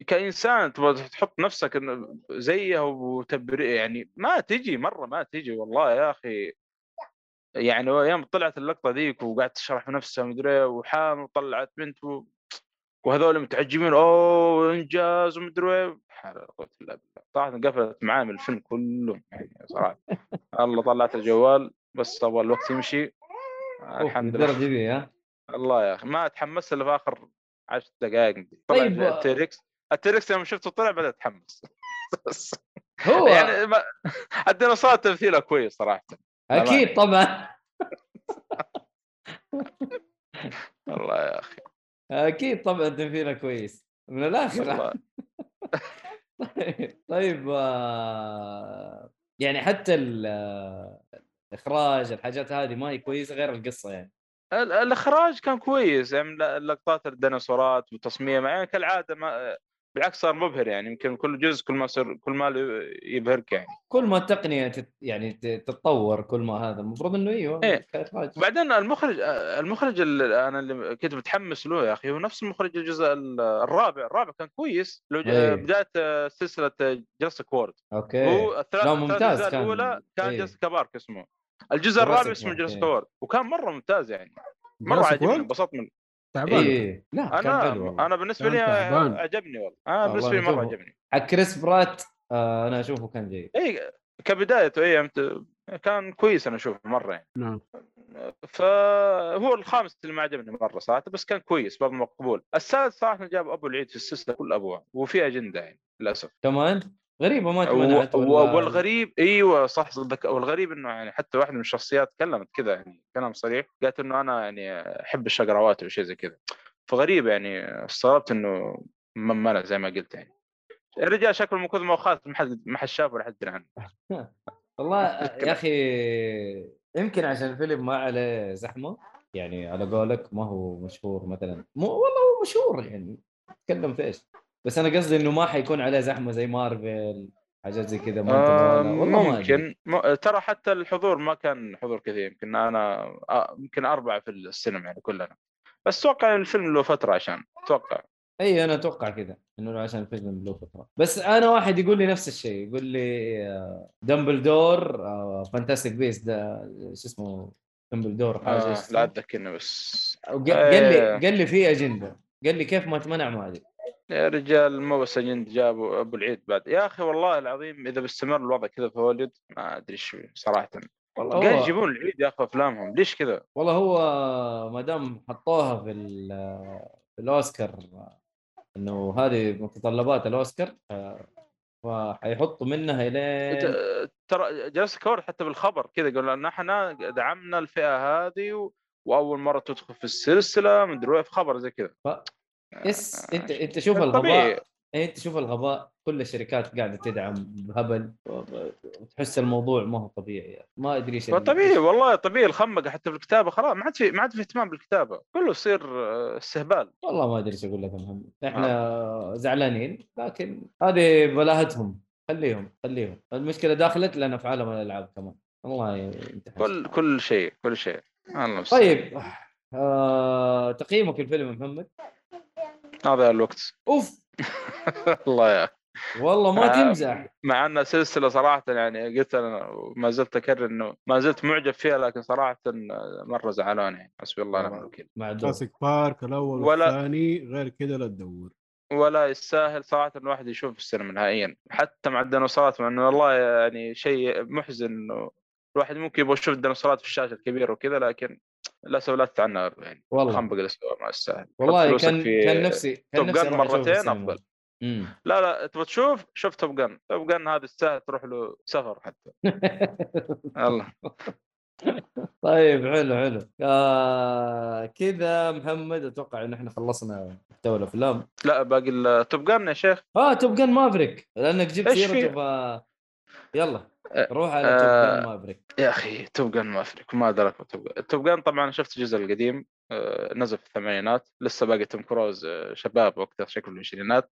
كإنسان تبغى تحط نفسك زيها وتبرئ يعني ما تجي مرة ما تجي والله يا أخي يعني يوم طلعت اللقطة ذيك وقعدت تشرح في نفسها مدري إيه وحامل وطلعت بنت و... وهذول متعجبين أوه إنجاز ومدري. حول قوه الا بالله. صراحة قفلت معاه من الفيلم كله يعني صراحة. الله طلعت الجوال بس أبغى الوقت يمشي. الحمد لله. دي ها الله يا أخي ما تحمست إلا في آخر 10 دقائق. طلع طيب، ال T-Rex ال T-Rex يوم شفته طلع بدأت أتحمس. هو يعني ما... الديناصورات تمثيلها كويس صراحة. أكيد طبعا. والله يا أخي. أكيد طبعا تمثيلها كويس من الآخر. والله. طيب آه، يعني حتى آه، الإخراج الحاجات هذه ما هي كويسة غير القصة يعني. ال- الإخراج كان كويس يعني لقطات الديناصورات وتصميم يعني كالعادة ما بالعكس صار مبهر يعني يمكن كل جزء كل ما صار كل ما يبهرك يعني كل ما التقنية تت يعني تتطور كل ما هذا المفروض إنه إيوه إيه. وبعدين المخرج المخرج اللي أنا اللي كنت متحمس له يا أخي هو نفس مخرج الجزء ال- الرابع الرابع كان كويس لو إيه. بداية سلسلة Jurassic World okay هو الثلاث لا، ممتاز كان. الأولى كان إيه. Jurassic Park اسمه الجزء الرابع اسمه إيه. World وكان مرة ممتاز يعني مرة عجبني؟ انبسطت من تعبان إيه. لا أنا. أنا بالنسبة لي تعبان. عجبني والله. أنا بالنسبة لي مرة. عجبني. حق كريس برات آه أنا أشوفه كان جيد. اي كبدايته اي أنت- كان كويس أنا أشوفه مرة يعني. نعم. فهو الخامس اللي ما عجبني مرة صراحة بس كان كويس برضه مقبول. السادس صراحة جاب أبو العيد في السلسلة كل ابوها وفي أجندة يعني للأسف. كمان غريبة ما تمنعت والغريب إيوه صح صدق والغريب إنه يعني حتى واحدة من الشخصيات تكلمت كذا يعني كلام صريح قالت إنه أنا يعني أحب الشقراوات وشيء زي كذا. فغريب يعني استغربت إنه ما زي ما قلت يعني. الرجال شكله من كثر ما خاص ما حد ما حد شافه ولا حد درى عنه. والله يا أخي يمكن عشان الفيلم ما عليه زحمة يعني على قولك ما هو مشهور مثلا. مو والله هو مشهور يعني تكلم في إيش؟ بس أنا قصدي إنه ما حيكون عليه زحمة زي مارفل حاجات زي كذا ما آه. والله. ممكن م... ترى حتى الحضور ما كان حضور كثير يمكن أنا آه، يمكن أربعة في السينما يعني كلنا بس أتوقع الفيلم له فترة عشان أتوقع إي أنا أتوقع كذا إنه عشان الفيلم له فترة بس أنا واحد يقول لي نفس الشيء يقول لي دمبلدور فانتاستيك بيس ده شو اسمه دمبلدور حاجة آه. لا أتذكرني بس قال لي آه. قال لي في أجندة قال لي كيف ما تمنع ما أدري يا رجال مو بس جابوا أبو العيد بعد. يا أخي والله العظيم إذا بيستمر الوضع كذا في هوليوود ما أدري إيش صراحة. والله قاعد يجيبون العيد يا أخي أفلامهم. ليش كذا؟ والله هو ما دام حطوها في في الأوسكار إنه هذه متطلبات الأوسكار ف- فحيحطوا منها الين ترى جلست كور حتى بالخبر كذا يقول ان إحنا دعمنا الفئة هذه و... وأول مرة تدخل في السلسلة مدري في خبر زي كذا. يس انت انت شوف. الغباء إيه، انت شوف الغباء كل الشركات قاعدة تدعم بهبل وتحس الموضوع ما هو طبيعي يعني. ما أدري إيش طبيعي والله طبيعي الخمقه حتى في الكتابة خلاص ما عاد في ما عاد في اهتمام بالكتابة. كله يصير آه، استهبال. والله ما أدري إيش أقول لك محمد إحنا زعلانين لكن هذه بلاهتهم. خليهم خليهم. المشكلة داخلت لنا في عالم الألعاب كمان. الله يمتحن كل كل شيء كل شيء. الله. طيب آه... تقييمك الفيلم محمد؟ هذا الوقت. أوف. الله يا. والله ما تمزح. مع انها سلسله صراحة يعني قلت أنا وما زلت أكرر إنه ما زلت معجب فيها لكن صراحة مرة زعلان يعني. حسبي الله ونعم الوكيل. مع الدور. كلاسيك بارك الأول ولا- والثاني غير كذا لا تدور. ولا يستاهل صراحة ان الواحد يشوف في السينما نهائيا. حتى مع الديناصورات مع إنه والله يعني شيء محزن إنه الواحد ممكن يبغى يشوف الديناصورات في الشاشة الكبيرة وكذا لكن لا تتعنى يعني والله. خنبق ما يستاهل حط والله كان كان نفسي كان توب جن مرتين. أفضل. مم. لا لا تبغى تشوف؟ شوف توب جن توب جن هذا يستاهل تروح له سفر حتى. الله طيب حلو حلو. آه كذا محمد أتوقع إن إحنا خلصنا محتوى الأفلام. لا باقي ال Top Gun يا شيخ. آه Top Gun Maverick لأنك جبت سيرته؟ ف يلا. روح على آه، Top Gun Maverick يا أخي Top Gun Maverick ما Top Gun Top Gun طبعا شفت الجزء القديم آه، نزل في الثمانينات لسه باقي توم كروز آه، شباب وقتها شكله العشرينات.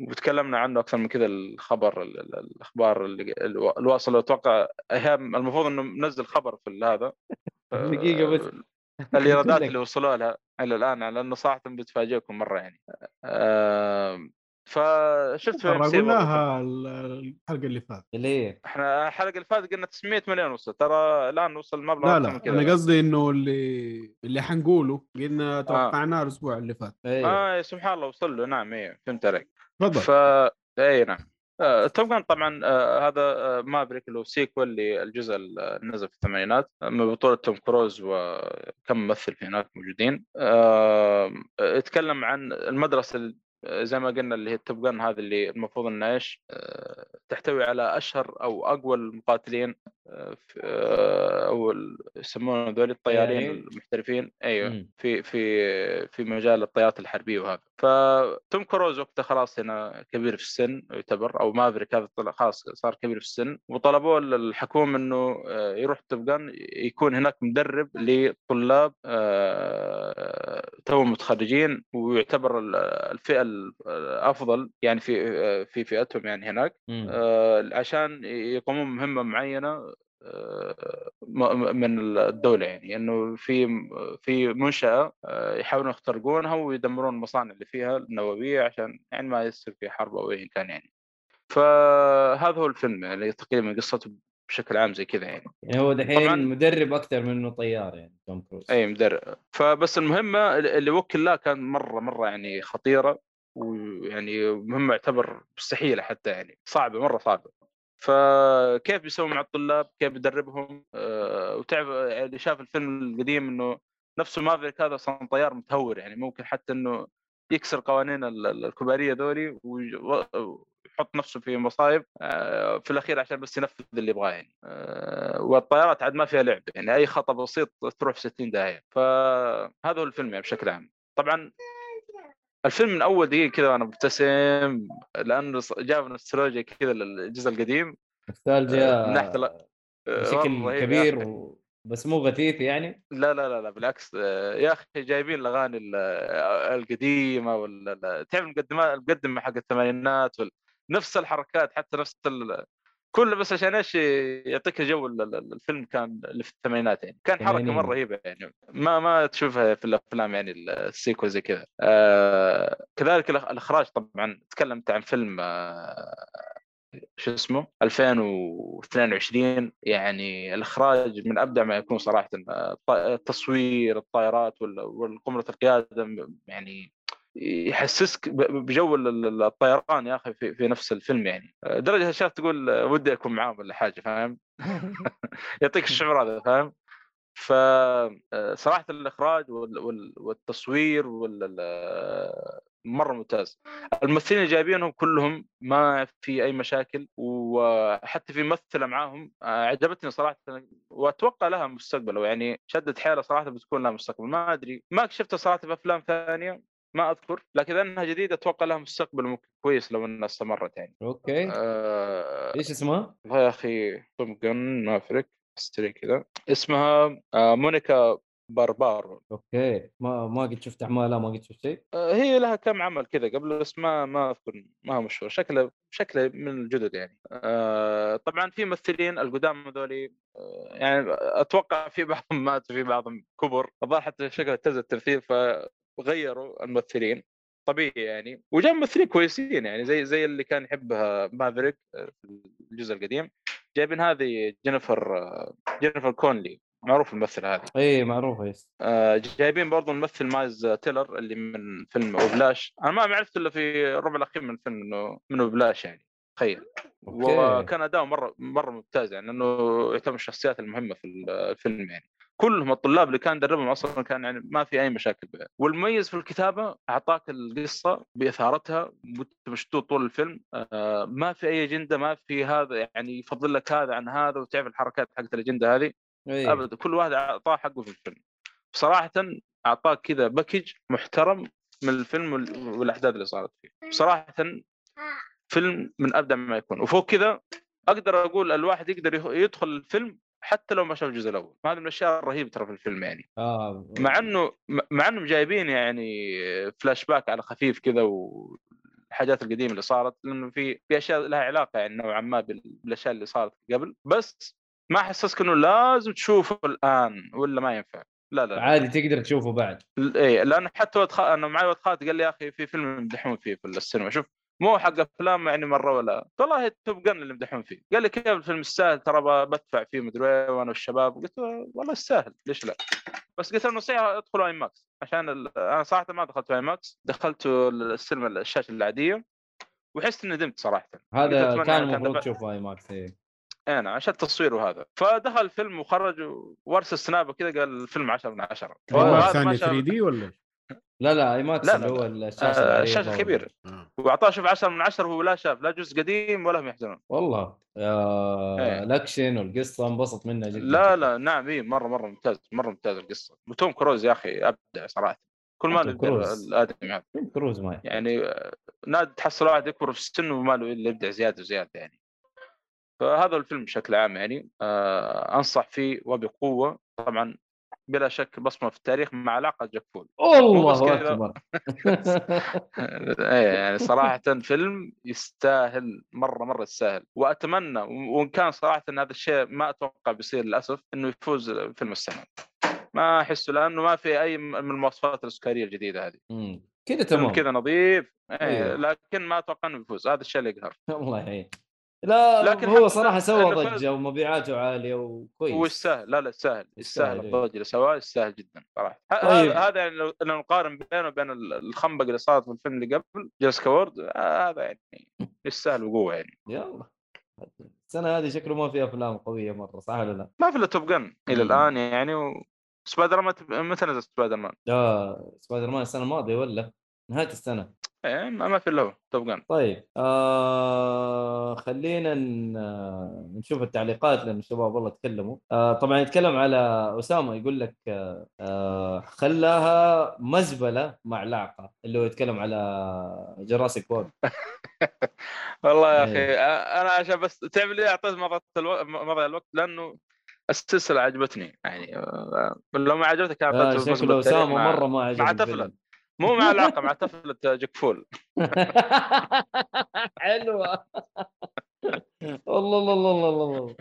وتكلمنا عنه أكثر من كذا الخبر ال- ال- الأخبار اللي الواصل. أتوقع أيام المفروض إنه منزل خبر في هذا. آه، دقيقة بس. الإيرادات. اللي وصلوا لها إلى الآن لأنه صراحة بتفاجئكم مرة يعني. آه، فشفت فيلم ترى سيفر قلناها ال- الحلقة اللي فاتت. اللي هي إحنا الحلقة اللي فاتت قلنا 900 مليون وصل. ترى الآن وصل مبلغ لا لا. أنا قصدي إنه اللي اللي حنقوله. قلنا توقعناه الأسبوع اللي فات. إيه. آه سبحان الله وصل له. نعم إيه فهمت عليك. تفضل. ف اي نعم. آه، Top Gun طبعا آه، هذا آه، مافريك اللي هو sequel للجزء اللي نزل في الثمانينات. آه، من بطولة توم كروز وكم ممثل في هناك موجودين. آه، يتكلم عن المدرسة آه، زي ما قلنا اللي هي ال Top هذه اللي المفروض انها إيش آه، تحتوي على أشهر أو أقوى المقاتلين. آه، آه، أو ال- يسمونهم ذول الطيارين طيارين. المحترفين. أيوه. مم. في في في مجال الطيارات الحربية وهذا. فتوم كروز وقته خلاص هنا كبير في السن يعتبر أو مافريك هذا خلاص صار كبير في السن. وطلبوا الحكومة إنه آه، يروح جن يكون هناك مدرب لطلاب آه، توهم متخرجين. ويعتبر ال- الفئة الأفضل يعني في آه، في فئتهم يعني هناك. مم. آه، عشان يقومون بمهمه معينة. آه، من الدولة يعني انه في في منشأة آه، يحاولون يخترقونها ويدمرون المصانع اللي فيها النووية عشان يعني ما يصير في حرب أو أي كان يعني. فهذا هو الفيلم يعني تقريبا قصته بشكل عام زي كذا يعني. يعني هو دحين مدرب أكثر منه طيار يعني توم كروز. أي مدرب. فبس المهمة اللي وكل لها كان مرة مرة يعني خطيرة ويعني مهمة يعتبر مستحيلة حتى يعني صعبة مرة صعبة. فكيف بيسوي مع الطلاب؟ كيف بيدربهم؟ أه وتعرف يعني شاف الفيلم القديم إنه نفسه مافريك هذا أصلا طيار متهور يعني ممكن حتى إنه يكسر قوانين ال- ال- الكبارية ذولي وي- ويحط نفسه في مصايب آه، في الأخير عشان بس ينفذ اللي يبغاه يعني. آه، والطيارات عاد ما فيها لعب يعني أي خطأ بسيط تروح في 60 داهية. فهذا هو الفيلم يعني بشكل عام. طبعا الفيلم من أول دقيقة كذا وأنا مبتسم لأنه جاب نوستالجيا كذا للجزء القديم نوستالجيا من ناحية لا- آه، بشكل كبير. و... بس مو غثيث يعني لا لا لا لا بالعكس آه، يا أخي جايبين الأغاني ال- آه، القديمة ولا لا- تعرف المقدمات المقدمة حق الثمانينات وال... نفس الحركات حتى نفس ال... كله بس عشان إيش يعطيك جو ال- ال- الفيلم كان اللي في الثمانينات يعني. كان حركة. مرة رهيبة يعني. ما ما تشوفها في الأفلام يعني السيكول زي كذا. آه كذلك الإخراج طبعا. تكلمت عن فيلم آه شو اسمه؟ 2022 يعني الإخراج من أبدع ما يكون صراحة. آه، التصوير الطائرات وال- والقمرة القيادة يعني يحسسك بجو ال- ال- الطيران يا أخي في, في نفس الفيلم يعني. آه، درجة الشاف تقول آه، ودي أكون معاهم ولا حاجة فاهم؟ يعطيك الشعور هذا فاهم؟ فصراحه الإخراج وال- وال- والتصوير وال- ال- مرة ممتاز. الممثلين اللي جايبينهم كلهم ما في أي مشاكل وحتى في ممثلة معاهم آه، عجبتني صراحة وأتوقع لها مستقبل يعني شدت حيلها صراحة بتكون لها مستقبل. ما أدري ما شفتها صراحة في أفلام ثانية ما أذكر لكن انها جديدة أتوقع لها مستقبل ممكن كويس لو إنها استمرت يعني. okay. آه إيش اسمها؟ والله يا أخي Top Gun Maverick actress كذا. اسمها آه مونيكا باربارو. أوكي. ما ما قد شفت اعمالها ما قد شفت شيء. آه هي لها كم عمل كذا قبل بس ما ما أذكر ما هو مشهور. شكله شكله من الجدد يعني. آه طبعا في ممثلين القدام هذولي آه يعني أتوقع في بعضهم ماتوا في بعضهم كبر. الظاهر حتى شكله التمثيل فغيروا الممثلين طبيعي يعني. وجاب ممثلين كويسين يعني زي زي اللي كان يحبها مافريك آه، في الجزء القديم. جايبين هذه جينيفر جينيفر كونلي معروف الممثلة هذه. اي معروفة yes. آه، جايبين برضو الممثل مايلز تيلر اللي من فيلم Whiplash. أنا ما عرفت إلا في الربع الأخير من الفيلم إنه من Whiplash يعني تخيل. وكان أداؤه مرة مرة ممتاز يعني لأنه يعتبر من الشخصيات المهمة في الفيلم يعني. كلهم الطلاب اللي كان دربهم أصلا كان يعني ما في أي مشاكل بها. والمميز في الكتابة أعطاك القصة بإثارتها وانت مشدود طول الفيلم آه ما في أي أجندة ما في هذا يعني يفضل لك هذا عن هذا وتعرف الحركات حقت الأجندة هذه. اي ابدا كل واحد أعطاه حقه في الفيلم. بصراحة أعطاك كذا باكج محترم من الفيلم وال- والأحداث اللي صارت فيه. بصراحة فيلم من أبدع ما يكون. وفوق كذا أقدر أقول الواحد يقدر يدخل الفيلم حتى لو ما شاف الجزء الأول. هذه من الأشياء الرهيبة ترى في الفيلم يعني. آه مع إنه مع إنهم جايبين يعني فلاش باك على خفيف كذا والحاجات القديمة اللي صارت لأنه في في أشياء لها علاقة يعني نوعا ما بال- بالأشياء اللي صارت قبل. بس ما حسسك إنه لازم تشوفه الآن ولا ما ينفع. لا لا. عادي تقدر تشوفه بعد. إيه لأنه حتى ولد خ... أنا معي ولد خالتي قال لي يا أخي في فيلم يمدحون فيه في السينما. شوف مو حق أفلام يعني مرة ولا. والله Top Gun اللي يمدحون فيه. قال لي كيف الفيلم يستاهل؟ ترى بدفع فيه مدري وأنا والشباب. قلت له والله يستاهل ليش لا؟ بس قلت له نصيحة ادخلوا IMAX عشان ال... أنا صراحة ما دخلت IMAX دخلت السينما الشاشة العادية. وحسيت اني ندمت صراحة. هذا أتمنى كان المفروض تشوفه IMAX إيه. أنا عشان التصوير وهذا. فدخل الفيلم وخرج وارسل سنابه كذا قال الفيلم 10 من 10 IMAX فهذا ما ثاني شاف- 3D ولا؟ لا لا اي ماكس لا، اللي لا، هو لا. الشاشه آه، الشاشه وال- الكبير آه. واعطاه شوف 10 من 10 وهو لا شاف لا جزء قديم ولا هم يحزنون. والله آه إيه. الأكشن والقصة انبسط منها جدا لا لا نعم اي مرة مرة ممتاز مرة ممتاز القصة. وتوم كروز يا أخي أبدع صراحة. كل ما. الآدمي هذا توم كروز ما يعني آه، نادر تحصل واحد يكبر في السن وما له إلا يبدع زيادة وزيادة يعني. فهذا الفيلم بشكل عام يعني آه أنصح فيه وبقوة. طبعا بلا شك بصمة في التاريخ مع علاقة جاك فول. الله. أكبر. إيه يعني صراحة فيلم يستاهل مرة مرة يستاهل. وأتمنى وإن كان صراحة ان هذا الشيء ما أتوقع بيصير للأسف إنه يفوز فيلم السنة. ما احسه لأنه ما في أي من المواصفات الأسكارية الجديدة هذه. كذا تمام. كذا نظيف إيه أيوه. لكن ما أتوقع إنه يفوز. هذا الشيء اللي يقهر. الله يعين. لا لكن هو صراحة سوى ضجة ومبيعاته عالية وكويس هو يستاهل لا لا يستاهل إيه. الضوء اللي سواه يستاهل جدا صراحة طيب. هذا يعني لو نقارن بينه وبين ال- الخنبق اللي صارت في الفيلم اللي قبل جيسكا وورد آه، هذا يعني يستاهل بقوة يعني يلا السنة هذه شكله ما فيها أفلام قوية مرة صح ولا لا؟ ما في إلا Top Gun إلى. الآن يعني و... سبايدر مان متى نزل سبايدر مان؟ آه سبايدر مان السنة الماضية ولا؟ نهاية السنة إيه ما ما في إلا هو توب جن. طيب آه خلينا نشوف التعليقات لأن الشباب والله تكلموا. آه طبعا يتكلم على أسامة يقول لك آه خلاها مزبلة مع لعقه اللي هو يتكلم على Jurassic World والله يا إيه. أخي آه، أنا عشان بس تعرف لي أعطيت مضى ألو... مضى الوقت؟ لأنه السلسلة عجبتني يعني آه، لو ما عجبتك كانت آه شكله أسامة مرة ما عجب مع. طفلة. مو مع علاقة مع طفلة جاك فول. حلوة. والله الله الله الله الله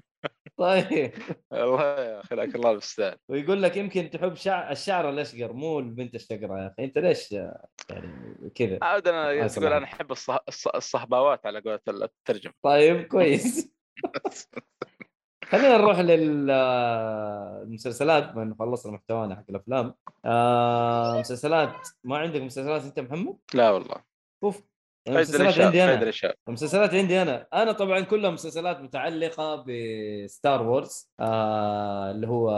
طيب. والله يا أخي لك الله المستعان. ويقول لك يمكن تحب شعر الشعر الأشقر مو البنت الشقراء يا أخي. أنت ليش يعني كذا؟ عاد أنا الله تقول. أنا أحب الصه... الص- الصهباوات على قولة الترجمة. طيب كويس. خلينا نروح للمسلسلات بما انه خلصنا محتوانا حق الأفلام. آه مسلسلات ما عندك مسلسلات أنت محمد؟ لا والله. أوف المسلسلات عندي أنا. المسلسلات عندي أنا. أنا طبعا كلها مسلسلات متعلقة ب Star Wars آه اللي هو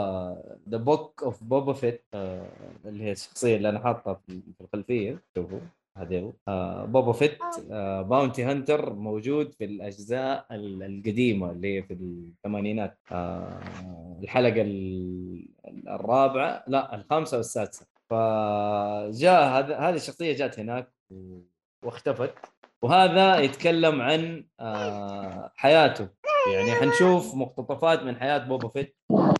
The Book of Boba Fett اللي هي الشخصية اللي أنا حاطها في في الخلفية شوفوا. هذا هو. آه بوبا فيت آه. bounty hunter موجود في الأجزاء ال- القديمة اللي هي في الثمانينات. آه الحلقة ال- الرابعة لا الخامسة والسادسة. فجاء هذا هذه الشخصية جات هناك واختفت. وهذا يتكلم عن آه، حياته. يعني حنشوف مقتطفات من حياة بوبا فيت.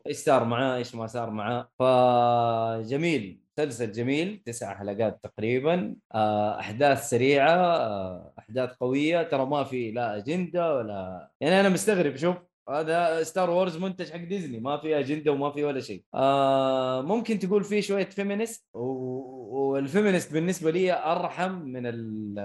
إيش صار معاه؟ إيش ما صار معاه؟ فجميل. مسلسل جميل تسع حلقات تقريبا آه، أحداث سريعة آه، أحداث قوية ترى ما في لا أجندة ولا يعني أنا مستغرب شوف هذا Star Wars منتج حق ديزني ما في أجندة وما في ولا شيء. آه ممكن تقول فيه شوية feminist وال feminist بالنسبة لي أرحم من ال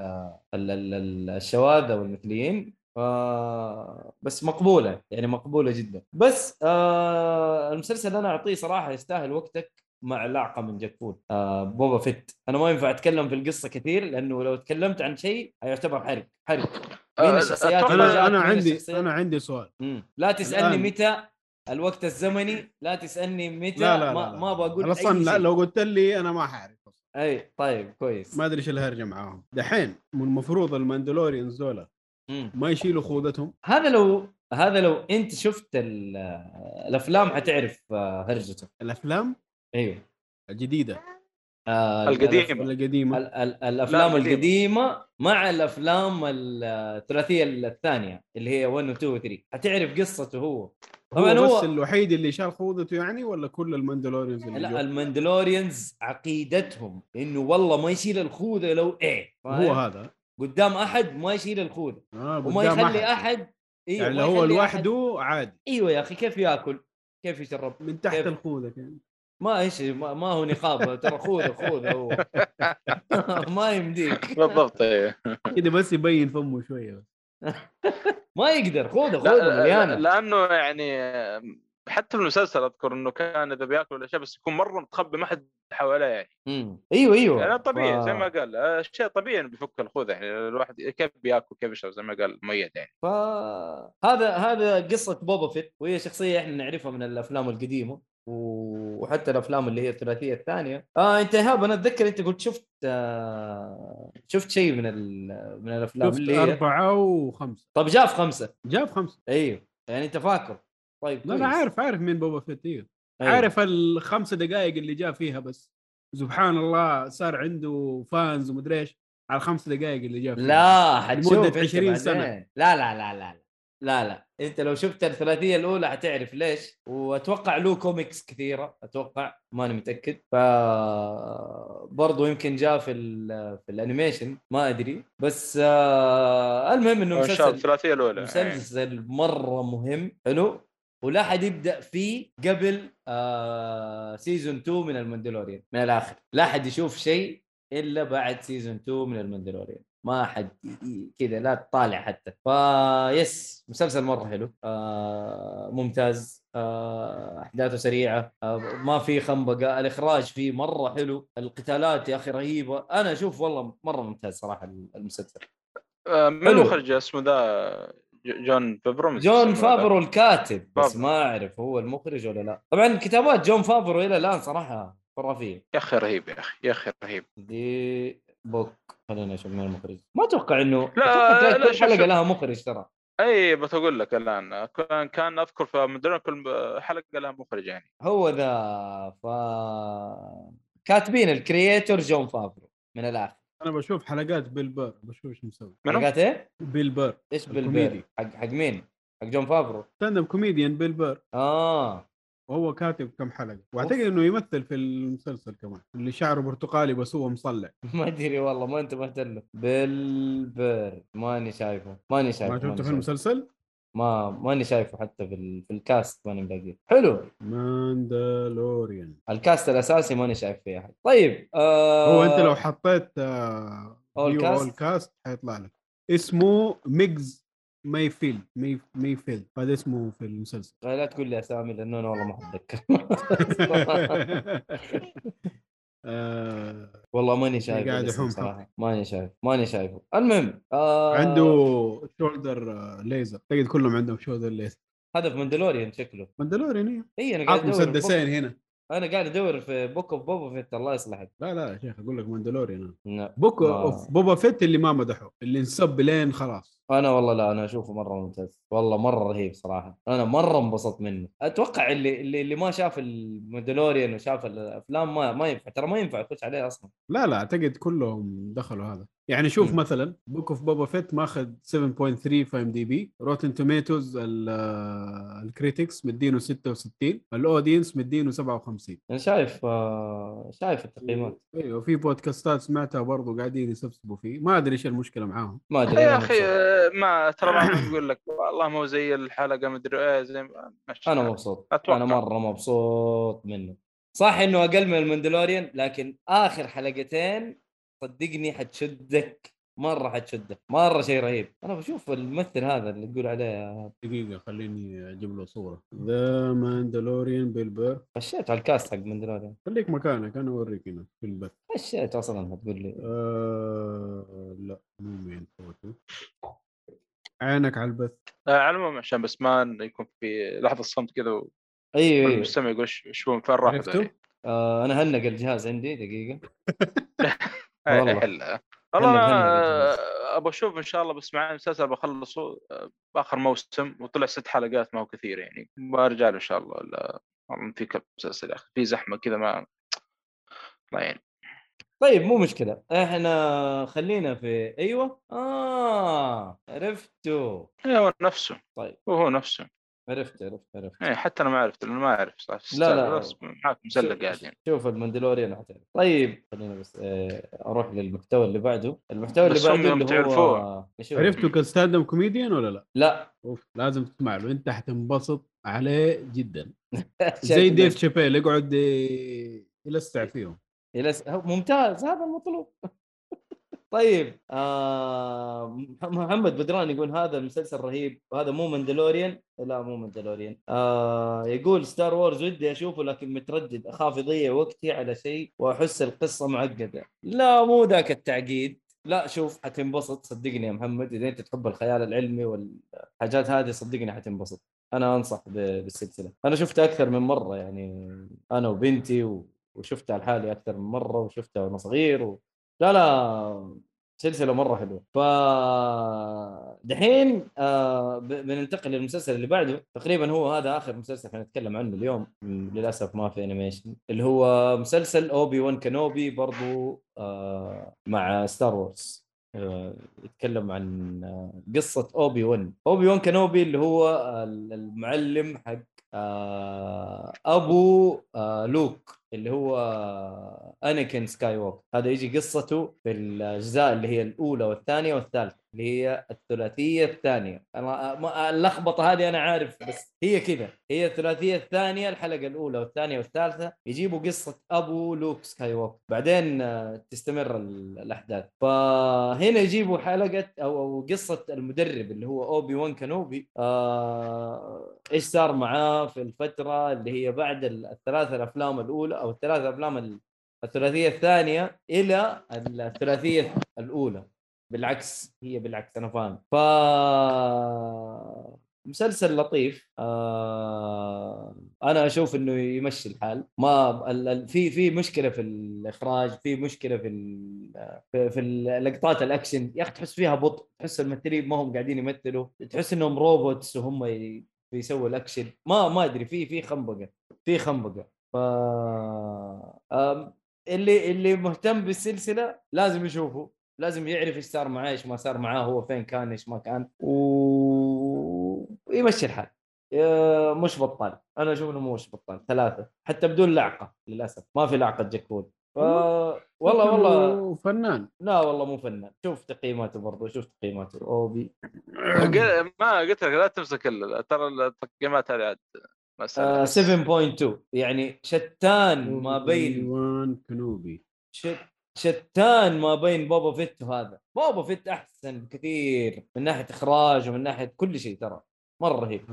ال- ال- ال- الشواذ أو المثليين. آه بس مقبولة يعني مقبولة جدا. بس آه المسلسل أنا أعطيه صراحة يستاهل وقتك مع لقمة من junk food آه بوبا فيت أنا ما ينفع أتكلم في القصة كثير لأنه لو تكلمت عن شيء هيعتبر حرق حرق مين آه، الشخصيات اللي جات؟ أنا أنا مين عندي الشخصيات؟ أنا عندي سؤال مم. لا تسألني الآن. متى الوقت الزمني لا تسألني متى لا لا لا, ما, لا. ما بقول أنا أي أصلا لا لو قلت لي أنا ما حعرف أي طيب كويس ما أدري إيش الهرجة معاهم دحين من المفروض ال Mandalorians دول مم. ما يشيلوا خوذتهم هذا لو هذا لو أنت شفت ال- الأفلام حتعرف آه، هرجته الأفلام أيوه الجديدة آه، القديم. ولا القديمة ال- ال- الافلام لا، القديم. القديمة مع الأفلام الثلاثية الثانية اللي هي 1 و 2 و 3 حتعرف قصته هو هو طبعا بس هو الوحيد اللي شال خوذته يعني ولا كل ال Mandalorians اللي لا جو؟ ال Mandalorians عقيدتهم إنه والله ما يشيل الخوذة لو إيه؟ هو هذا قدام أحد ما يشيل الخوذة آه وما يخلي أحد إيوه يعني ما لو هو لوحده عادي إيوه يا أخي كيف يأكل؟ كيف يشرب؟ من تحت كيف؟ الخوذة كده ما إيش ما, ما هو نقاب ترى خوذه خوذه هو. ما يمديك. بالضبط إيه. كده بس يبين فمه شوية ما يقدر. خوذه لا- خوذه مليانة. لأنه يعني حتى في المسلسل أذكر إنه كان إذا بيأكل ولا شيء بس يكون مرة متخبي ما حد حواليه يعني. مم. أيوه أيوه. يعني طبيعي ف- زي ما قال شيء طبيعي إنه بيفك الخوذة يعني. الواحد كيف بيأكل كيف يشرب زي ما قال ميت يعني. فهذا هذا قصة بوبا فيت وهي شخصية إحنا نعرفها من الأفلام القديمة. وحتى الأفلام اللي هي الثلاثية الثانية آه أنت ايهاب أنا أتذكر أنت قلت شفت آه شفت شيء من من الأفلام شفت اللي هي أربعة وخمسة طب جاء في خمسة جاب خمسة أيوه يعني أنت فاكر طيب لا لا كويس. عارف عارف مين بوبا فيت. أيوة. عارف الخمسة دقائق اللي جاء فيها بس سبحان الله صار عنده fans ومدري إيش على الخمس دقائق اللي جاء فيها لا حتشوف أنت 20 سنة. بعدين. لا لا لا لا لا لا. انت لو شفت الثلاثية الأولى حتعرف ليش. وأتوقع له كوميكس كثيرة أتوقع ماني متأكد. ف برضه يمكن جاء في ال- في ال animation ما أدري. بس آه المهم إنه مسلسل الثلاثية الأولى. مسلسل مرة مهم. حلو؟ ولا حد يبدأ فيه قبل آه season 2 من ال Mandalorian من الآخر. لا حد يشوف شيء إلا بعد season 2 من ال Mandalorian ما حد كذا لا تطالع حتى. فيس مسلسل مرة حلو. آه ممتاز. آه أحداثه سريعة. آه ما في خنبقة. الإخراج فيه مرة حلو. القتالات يا أخي رهيبة. أنا أشوف والله مرة ممتاز صراحة المسلسل. آه، من. المخرج اسمه ذا جون فابرو جون. فافرو الكاتب بس. ما أعرف هو المخرج ولا لا. طبعا كتابات جون فافرو إلى الآن صراحة خرافية. يا أخي رهيب يا أخي يا أخي رهيب. The Book خلينا نشوف من المخرج ما أتوقع انه لا، لا، شوف- حلقة. لها مخرج ترى أي بتقول لك الآن كان كان أذكر في Mandalorian كل حلقة لها مخرج يعني هو ذا ف كاتبين ال creator جون فافرو من الآخر أنا بشوف حلقات بيل بير بشوف إيش مسوي؟ حلقات إيه؟ بيل بير إيش. بيل بير؟ حق حق مين؟ حق جون فافرو stand-up comedian بيل بير آه وهو كاتب كم حلقة. وأعتقد إنه يمثل في المسلسل كمان اللي شعره برتقالي بس هو مصلع. ما أدري والله ما انتبهت له. بيل بير ماني شايفه. ماني شايفه ما شفته في. المسلسل؟ ما ماني شايفه حتى في, ال... في ال cast ماني ملاقيه. حلو. Mandalorian. ال cast الأساسي ماني شايف فيه أحد. طيب آه... هو أنت لو حطيت آه all cast حيطلع لك. اسمه ميجز. مايفيلد مايفيلد هذا اسمه في المسلسل. لا تقول لي اسامي لأنه أنا والله ما أتذكر. آه والله ماني شايف قاعد يحوم صراحة. ماني شايف ماني شايفه. المهم آه... عنده shoulder laser تجد كلهم عندهم شولدر ليزر هذا في Mandalorian شكله. Mandalorian إيه. اي أنا قاعد مسدسين. هنا. أنا قاعد أدور في Book of Boba Fett الله يصلحك. لا لا يا شيخ أقول لك Mandalorian لا. Book of Boba Fett اللي ما مدحوه اللي انسب لين خلاص. أنا والله لا أنا أشوفه مرة ممتاز. والله مرة رهيب صراحة. أنا مرة انبسطت منه. أتوقع اللي اللي, اللي ما شاف ال Mandalorian وشاف الأفلام ما ما ينفع ترى ما ينفع يخش عليه أصلا. لا لا أعتقد كلهم دخلوا هذا. يعني شوف مم. مثلا Book of Boba Fett ماخذ 7.3 في IMDb Rotten Tomatoes ال critics مدينه 66 ال audience مدينه 57 أنا شايف آه، شايف التقييمات أيوه في بودكاستات سمعتها برضو قاعدين يسبسبوا فيه ما أدري إيش المشكلة معاهم ما أدري يا أخي. آه، ما ترى ما يقول لك والله مو زي الحلقة مدري إيه زي أنا. مبسوط أتوقع. أنا مرة مبسوط منه صح إنه أقل من ال Mandalorian لكن آخر حلقتين صدقني حتشدك مرة حتشدك مرة شيء رهيب. أنا بشوف الممثل هذا اللي تقول عليه دقيقة خليني أجيب له صورة. The Mandalorian Bill Burr خشيت على ال cast حق Mandalorian خليك مكانك أنا أوريك هنا في البث. خشيت أصلا هتقول لي. آه لا مو main photo عينك على البث. آه، على العموم عشان بس ما يكون في لحظة صمت كذا أيوه أيوه. والمستمع يقول "إيش- إيش هو فين راح؟ عرفته؟ آه أنا هنق الجهاز عندي دقيقة. والله. والله. والله آه، أبغى أشوف إن شاء الله بس معي مسلسل بخلصه آه، باخر موسم وطلع ست حلقات ما هو كثير يعني. برجع له إن شاء الله لا والله في كم مسلسل يا أخي في زحمة كذا ما الله يعين طيب مو مشكلة. إحنا خلينا في أيوه آه عرفته. إيه، هو نفسه. طيب. وهو نفسه. عرفت عرفت عرفت. إيه حتى أنا ما عرفت لأنه ما أعرف صح؟ لا، لا. معك مسلق شوف- قاعد يعني شوف المندلوريان حتعرف طيب خلينا بس آه، أروح للمحتوى اللي بعده. المحتوى اللي بعده اللي هو. عرفتوا ك stand-up comedian ولا لا؟ لا. أوف لازم تسمع له. أنت حتنبسط عليه جدا. زي Dave Chappelle يقعد ي- يلسع فيهم. يلس... هو ممتاز هذا المطلوب. طيب آه مح- محمد بدران يقول هذا المسلسل رهيب وهذا مو Mandalorian لا مو Mandalorian آه يقول Star Wars ودي أشوفه لكن متردد. أخاف يضيع وقتي على شيء وأحس القصة معقدة. لا مو ذاك التعقيد. لا شوف حتنبسط. صدقني يا محمد إذا أنت تحب الخيال العلمي والحاجات هذه صدقني حتنبسط. أنا أنصح بالسلسلة. أنا شفتها أكثر من مرة يعني أنا وبنتي. وشفتها لحالي أكثر من مرة وشفتها وأنا صغير و... لا لا سلسلة مرة حلوة. ف دحين آه بننتقل للمسلسل اللي بعده. تقريبا هو هذا آخر مسلسل حنتكلم عنه اليوم. للأسف ما في animation اللي هو مسلسل Obi-Wan Kenobi برضو آه مع Star Wars آه، يتكلم عن آه، قصة Obi-Wan Obi-Wan Kenobi اللي هو المعلم حق آه، آه، لوك. اللي هو Anakin Skywalker هذا يجي قصته في الأجزاء اللي هي الأولى والثانية والثالثة. اللي هي الثلاثية الثانية. أنا ما- اللخبطة هذه أنا عارف بس هي كذا. هي الثلاثية الثانية الحلقة الأولى والثانية والثالثة يجيبوا قصة أبو Luke Skywalker بعدين آه، تستمر ال- الأحداث. فهنا يجيبوا حلقة أو, أو قصة المدرب اللي هو Obi-Wan Kenobi. آه إيش صار معاه في الفترة اللي هي بعد ال- الثلاثة الأفلام الأولى أو الثلاثة أفلام ال- الثلاثية الثانية إلى الثلاثية الأولى. بالعكس هي بالعكس أنا فاهم. ف مسلسل لطيف آه أنا أشوف إنه يمشي الحال. ما في في مشكلة في الإخراج في مشكلة في في, لقطات الأكشن. يا أخي تحس فيها بطء تحس الممثلين ما هم قاعدين يمثلوا تحس إنهم robots وهم بيسووا الأكشن. ما ما أدري في في خنبقة في خنبقة. ف اللي اللي مهتم بالسلسلة لازم يشوفه. لازم يعرف إيش صار معاه إيش ما صار معاه هو فين كان إيش ما كان. و... ويمشي الحال. مش بطال. أنا أشوف إنه مش بطال. ثلاثة. حتى بدون لعقة للأسف. ما في لعقة جاك فود ف... والله والله. فنان. لا والله مو فنان. شوف تقييماته برضه شوف تقييماته. Obi ما قلت لك لا تمسك ال- ترى التقييمات هذه عاد مسألة آه بس. 7.2 يعني شتان ما بين Wan Kenobi. شت شتان ما بين Boba Fett وهذا Boba Fett أحسن بكثير من ناحية إخراج ومن ناحية كل شيء ترى مرة رهيب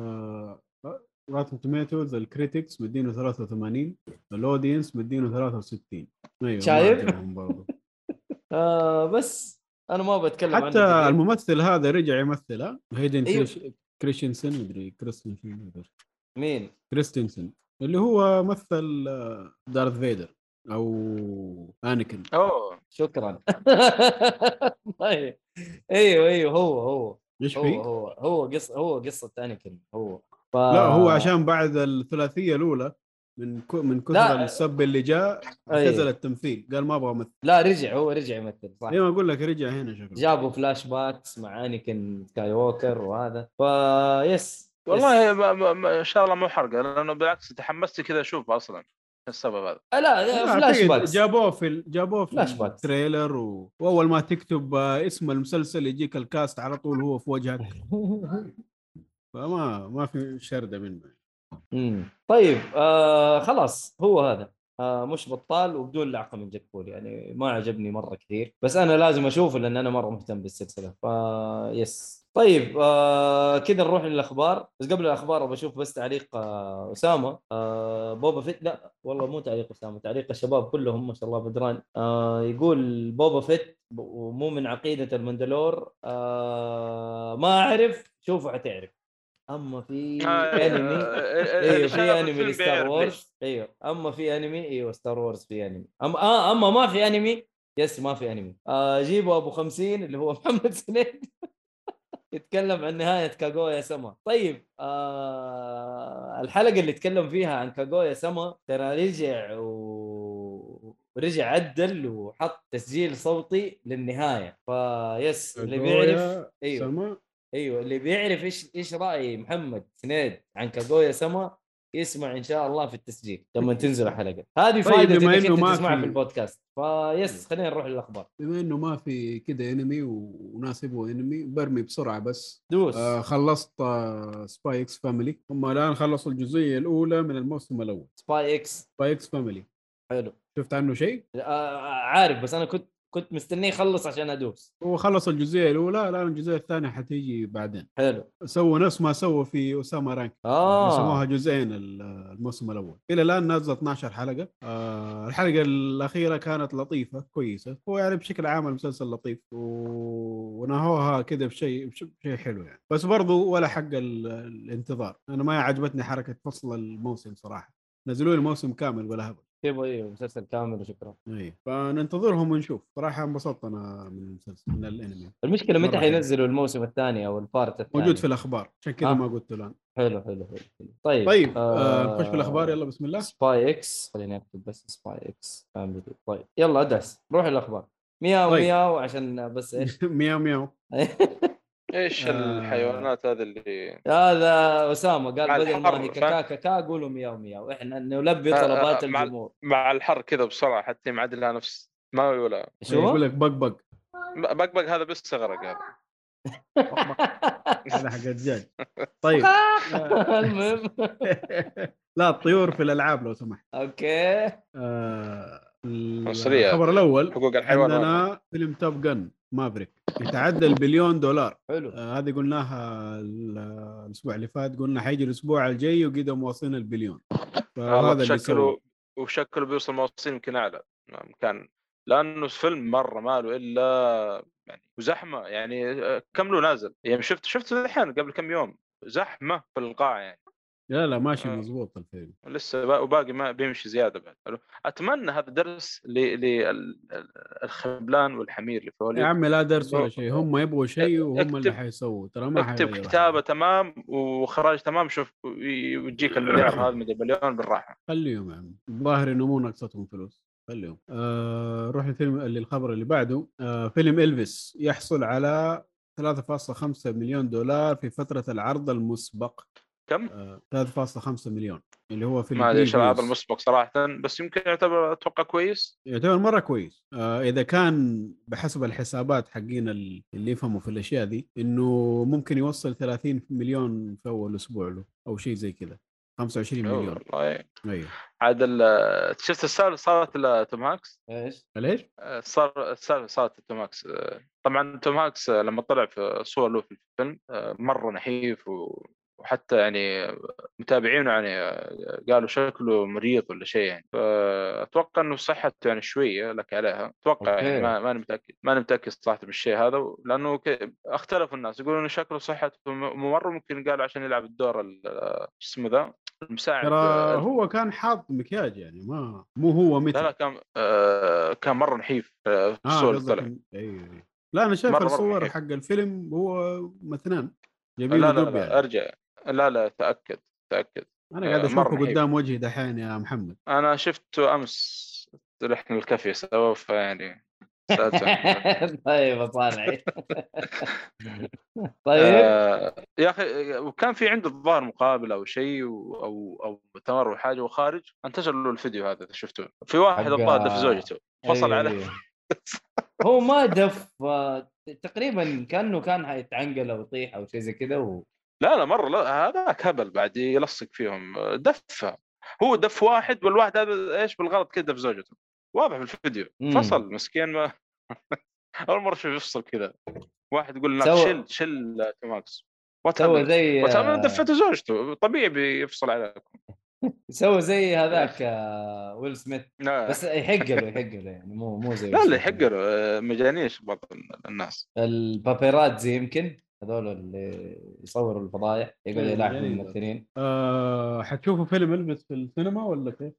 راتن توميتوز الكريتكس مدينه 83 ال audience مدينه 63 أيوه ما شايف؟ آه بس أنا ما بتكلم عنه حتى كثير. الممثل هذا رجع يمثل ها Hayden أيوه. Chris... Christensen مدري Christensen. مين؟ Christensen اللي هو مثل آه، Darth Vader أو Anakin أوه. شكرا. طيب. أيوه أيوه هو هو. إيش هو في؟ هو هو قصه هو قصة Anakin هو. ف... لا هو عشان بعد الثلاثية الأولى من ك... من كثر لا. السب اللي جاء أيوه. اعتزل التمثيل. قال ما أبغى امثل لا رجع هو رجع يمثل صح. ما أقول لك رجع هنا شكله جابوا flashbacks مع Anakin Skywalker وهذا. ف yes والله ما ما ما إن شاء الله مو حرقة لأنه بالعكس تحمست كذا أشوف أصلا. السبب هذا. لا, لا لا، فلاش باكس. جابوه في جابوه في flashbacks. ال trailer و... وأول ما تكتب آه، اسم المسلسل يجيك ال cast على طول هو في وجهك. فما ما في شردة منه. مم. طيب آه خلاص هو هذا. آه مش بطال وبدون لعقة من جاك بول يعني ما عجبني مرة كثير. بس أنا لازم أشوفه لأن أنا مرة مهتم بالسلسلة. ف yes طيب آه كذا نروح للأخبار. بس قبل الأخبار بشوف بس تعليق آه أسامة. آه Boba Fett لا والله مو تعليق أسامة تعليق الشباب كلهم ما شاء الله بدران. آه يقول Boba Fett ومو من عقيدة ال Mandalore. آه ما أعرف شوفوا حتعرف. أما في أنمي أيوه في أنمي ل Star Wars. إيوه أما في أنمي إيوه Star Wars في أنمي. أما آه أما ما في أنمي yes ما في أنمي. آه جيبوا أبو 50 اللي هو محمد سنين يتكلم عن نهاية كاغويا سما. طيب آه الحلقة اللي تكلم فيها عن كاغويا سما ترى رجع و... ورجع عدل وحط تسجيل صوتي للنهاية. ف yes اللي بيعرف أيوه سما أيوه اللي بيعرف إيش إيش رأي محمد سنيد عن كاغويا سما يسمع إن شاء الله في التسجيل. لما تنزل الحلقة. هذه طيب، فائده بما إنك أنت ما تسمعها في- في البودكاست. فيس خلينا نروح للأخبار. بما إنه ما في كده انمي وناس يبغوا انمي برمي بسرعة بس. دوس. آه خلصت آه Spy x Family هم الآن خلصوا الجزئية الأولى من الموسم الأول. Spy x Spy x Family حلو. شفت عنه شيء؟ آه عارف بس أنا كنت كنت مستنيه يخلص عشان أدوس. هو خلص الجزئية الأولى الان الجزئية الثانية حتيجي بعدين. حلو. سووا نفس ما سووا في اسامه رانك. آه. سموها جزئين ال- الموسم الأول. إلى الآن نازله 12 حلقة. آه الحلقة الأخيرة كانت لطيفة كويسة. هو يعني بشكل عام المسلسل لطيف و... ونهوها كذا بشيء بش- بشيء حلو يعني. بس برضو ولا حق ال... الانتظار. أنا ما عجبتني حركة فصل الموسم صراحة. نزلوا لي موسم كامل ولا هبل. يبغى أيوه مسلسل كامل وشكرا. اي فننتظرهم ونشوف. صراحة انبسطت أنا من المسلسل من الأنمي. المشكلة متى. حينزلوا الموسم الثاني أو ال part الثاني؟ موجود في الأخبار. عشان كذا آه. ما قلت الآن. حلو حلو حلو, حلو. طيب طيب آه نخش في الأخبار. يلا بسم الله. Spy x خليني أكتب بس Spy x Family طيب يلا ادعس روح الأخبار. مياو طيب. مياو عشان بس إيش؟ مياو مياو. إيش آه. الحيوانات هذه اللي هذا أسامة قال بدل ما هي؟ كاكا كاكا قولوا مياو مياو. إحنا نلبي آه، طلبات آه، مع- الجمهور. مع الحر كذا بسرعة حتى معدل لها نفس ما ولا. شو؟ يقول لك بق بق. بقبق هذا بس غرق هذا. هذا حق الدجاج طيب. المهم. لا الطيور في الألعاب لو سمحت. أوكي. آه عنصرية. الخبر الأول حقوق الحيوان عندنا فيلم Top Gun Maverick. يتعدى البليون دولار. حلو. آه هذه قلناها ال- الأسبوع اللي فات قلنا حيجي الأسبوع الجاي وقدروا واصلين البليون. فهذا اللي شكله وشكله بيوصل مواسم يمكن أعلى. كان لأنه الفيلم مرة ما له إلا يعني وزحمه يعني آه، كم له نازل؟ يعني شفت شفته الحين قبل كم يوم؟ زحمة في القاعه يعني. لا لا ماشي آه. مضبوط الفيلم لسه با- وباقي ما بيمشي زيادة بعد. حلو. أتمنى هذا درس للخبلان والحمير اللي في يا عمي لا درس ولا شيء هم يبغوا شيء وهم اللي حيسووا ترى ما أكتب كتابة تمام واخراج تمام شوف ويجيك المليار هذا مدري مليون بالراحة. خليهم يا عم الظاهر إنه مو ناقصتهم فلوس. خليهم. آه روح الفيلم اللي الخبر اللي بعده. آه فيلم إلفيس يحصل على 3.5 مليون دولار في فترة العرض المسبق. كم؟ آه 3.5 مليون اللي هو في ما أدري إيش العرض الpreviews. المسبق صراحة بس يمكن يعتبر أتوقع كويس يعتبر مرة كويس آه إذا كان بحسب الحسابات حقين ال- اللي يفهموا في الأشياء دي إنه ممكن يوصل 30 مليون في أول أسبوع له أو شيء زي كذا 25 أوه، مليون والله أيوه عاد ال- شفت السالفة صارت لتوم هانكس إيش؟ ليش؟ صار السالفة صارت لتوم هانكس طبعا توم هانكس لما طلع في صور له في الفيلم مرة نحيف و- وحتى يعني متابعينه يعني قالوا شكله مريض ولا شيء يعني فأتوقع إنه صحته يعني شوية لك عليها أتوقع أوكي. يعني ما ماني متأكد ماني متأكد صراحة بالشيء هذا لأنه اختلفوا الناس يقولون إنه شكله صحته مرة ممكن قالوا عشان يلعب الدور اسمه ذا المساعد ترى هو كان حاط مكياج يعني ما مو هو مثل لا لا كان آه كان مرة نحيف آه في الصور اللي قصدك طلع أيوه. لا أنا شايف الصور. حق الفيلم هو مثنان جايبين لا لا, دب لا يعني. أرجع لا لا تأكد تأكد. أنا قاعد آه، أشوفه. قدام وجهي دحين يا محمد. أنا شفته أمس رحنا الكافيه سوا فيعني. طيب صالحي طيب. آه يا أخي وكان في عنده الظاهر مقابله أو شيء أو أو مؤتمر أو حاجة وخارج انتشر له الفيديو هذا إذا شفته. في واحد الظاهر دف زوجته فصل عليه. أيوه. هو ما دف آه، تقريبا كأنه كان حيتعنقل أو يطيح أو شيء زي كذا و... لا لا مرة لا هذاك هبل بعد يلصق فيهم. دف هو دف واحد والواحد هذا إيش بالغلط كذا دف زوجته. واضح في الفيديو. مم. فصل مسكين ما أول مرة أشوف يفصل كذا واحد يقول لنا سوى- شل شل توماكس. سوى زي دفته زوجته. طبيعي بيفصل عليكم. سوى زي هذاك ويل سميث. بس يحق له يحق له يعني مو مو زي لا لا سميث. يحق له مجانيش بعض الناس. البابيراتزي يمكن؟ هذول اللي يصوروا الفضايح يقعدوا إيه، يلاحقوا جميل. الممثلين آه حتشوفوا فيلم البس في السينما ولا كيف؟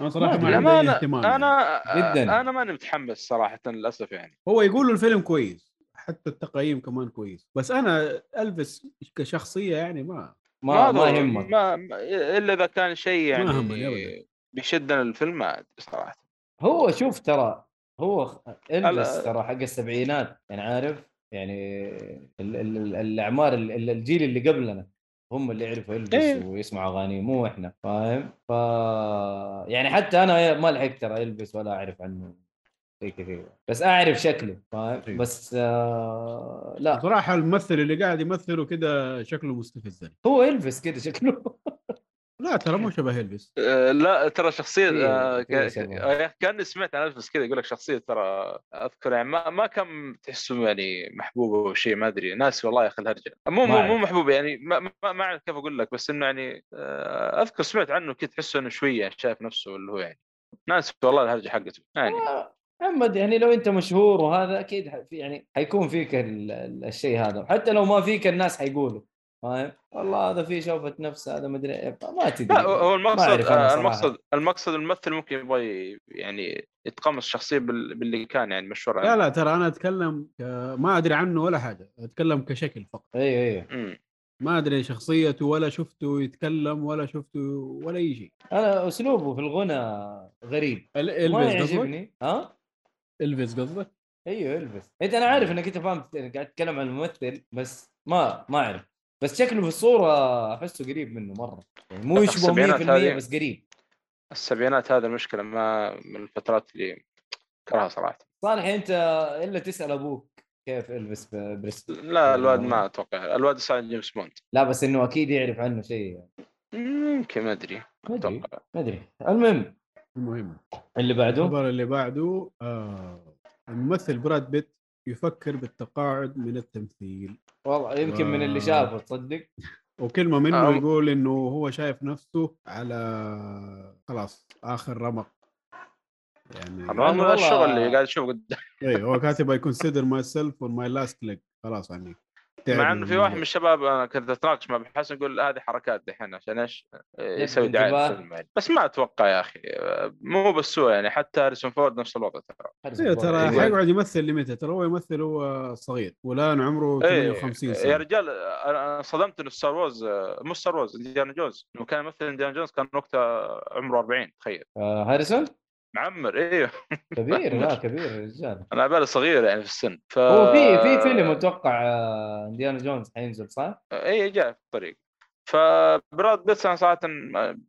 أنا صراحة ما. عندي للأمانة اهتمام يعني. أنا جداً. أنا ماني متحمس صراحة للأسف يعني هو يقولوا الفيلم كويس حتى التقييم كمان كويس بس أنا الفس كشخصية يعني ما ما ما يهمك ما إلا إذا كان شيء يعني. بيشدنا الفيلم ما أدري صراحة هو شوف ترى هو ألبس ال- ترى حق السبعينات يعني عارف يعني ال- ال- ال- الأعمار ال- ال- الجيل اللي قبلنا هم اللي يعرفوا يلبس إيه. ويسمعوا أغاني مو إحنا فاهم؟ ف يعني حتى أنا ما لحقت ترى يلبس ولا أعرف عنه شيء كثير بس أعرف شكله فاهم؟ أيوه. بس آه لا. صراحة الممثل اللي قاعد يمثله كده شكله مستفز. هو يلبس كذا شكله. لا ترى مو شبه البس آه، لا ترى شخصية في- آه، شبه. آه، كأني سمعت عن الفس كذا يقول لك شخصية ترى أذكر يعني ما, ما كان تحسه يعني محبوب أو شيء ما أدري. ناس والله يا أخي الهرجة. مو مو. مو محبوب يعني ما, ما, ما أعرف كيف أقول لك بس إنه يعني آه، أذكر سمعت عنه كذا تحسه إنه شوية شايف نفسه اللي هو يعني ناس والله الهرجة حقته يعني. محمد يعني لو أنت مشهور وهذا أكيد يعني حيكون فيك ال- ال- الشيء هذا حتى لو ما فيك الناس حيقولوا. فاهم والله هذا فيه شوفة نفس هذا مدري إيه، ما تدري لا هو المقصد آه،. المقصد المقصد الممثل ممكن يبغى يعني يتقمص الشخصية بال- باللي كان يعني مشهور لا. لا ترى أنا أتكلم. ما أدري عنه ولا حاجة أتكلم كشكل فقط أيوه أيوه مم. ما أدري شخصيته ولا شفته يتكلم ولا شفته ولا أي شيء أنا أسلوبه في الغنى غريب ال- ما إلفيس قصدك؟ يعجبني ها إلفيس قصدك؟ إيوه البس انت أنا عارف إنك أنت فاهم قاعد تتكلم عن الممثل بس ما ما أعرف بس شكله في الصورة أحسه قريب منه مرة. يعني مو يشبه السبعينات 100% هذه. بس قريب. السبعينات هذا المشكلة ما من الفترات اللي كرهها صراحة. صالح أنت إلا تسأل أبوك كيف البس بريست لا الواد ما أتوقع. الواد ساعد جيمس بوند. لا بس إنه أكيد يعرف عنه شيء يمكن ما أدري. ما أدري أتوقع. ما أدري. المهم المهم. اللي بعده؟ الخبر اللي بعده آه الممثل براد بيت يفكر بالتقاعد من التمثيل. والله يمكن من اللي آه. شافه تصدق؟ وكلمه منه آه. يقول إنه هو شايف نفسه على خلاص آخر رمق. يعني والله- الشغل اللي قاعد اشوفه قدام. اي هو كاتب I consider myself on my last leg خلاص يعني. مع إنه في واحد من. الشباب أنا كنت أتناقش مع حسن يقول هذه حركات دحين عشان إيش؟ يسوي دعاية. للفيلم يعني. بس ما أتوقع يا أخي مو بس هو يعني حتى هاريسون فورد نفس الوضع ترى إيه ترى أيوة. حيقعد يمثل لمتى ترى هو يمثل هو صغير والآن عمره إيه، 58 يا سنة رجال أنا صدمت إنه Star Wars مو Star Wars Indiana Jones إنه كان يمثل Indiana Jones كان وقتها عمره 40 تخيل آه هاريسون معمر أيوه كبير لا كبير الرجال أنا على صغير يعني في السن ف هو في في فيلم أتوقع آه، إنديانا جونز حينزل صح؟ اي جاء في الطريق. فبراد بيت أنا صراحة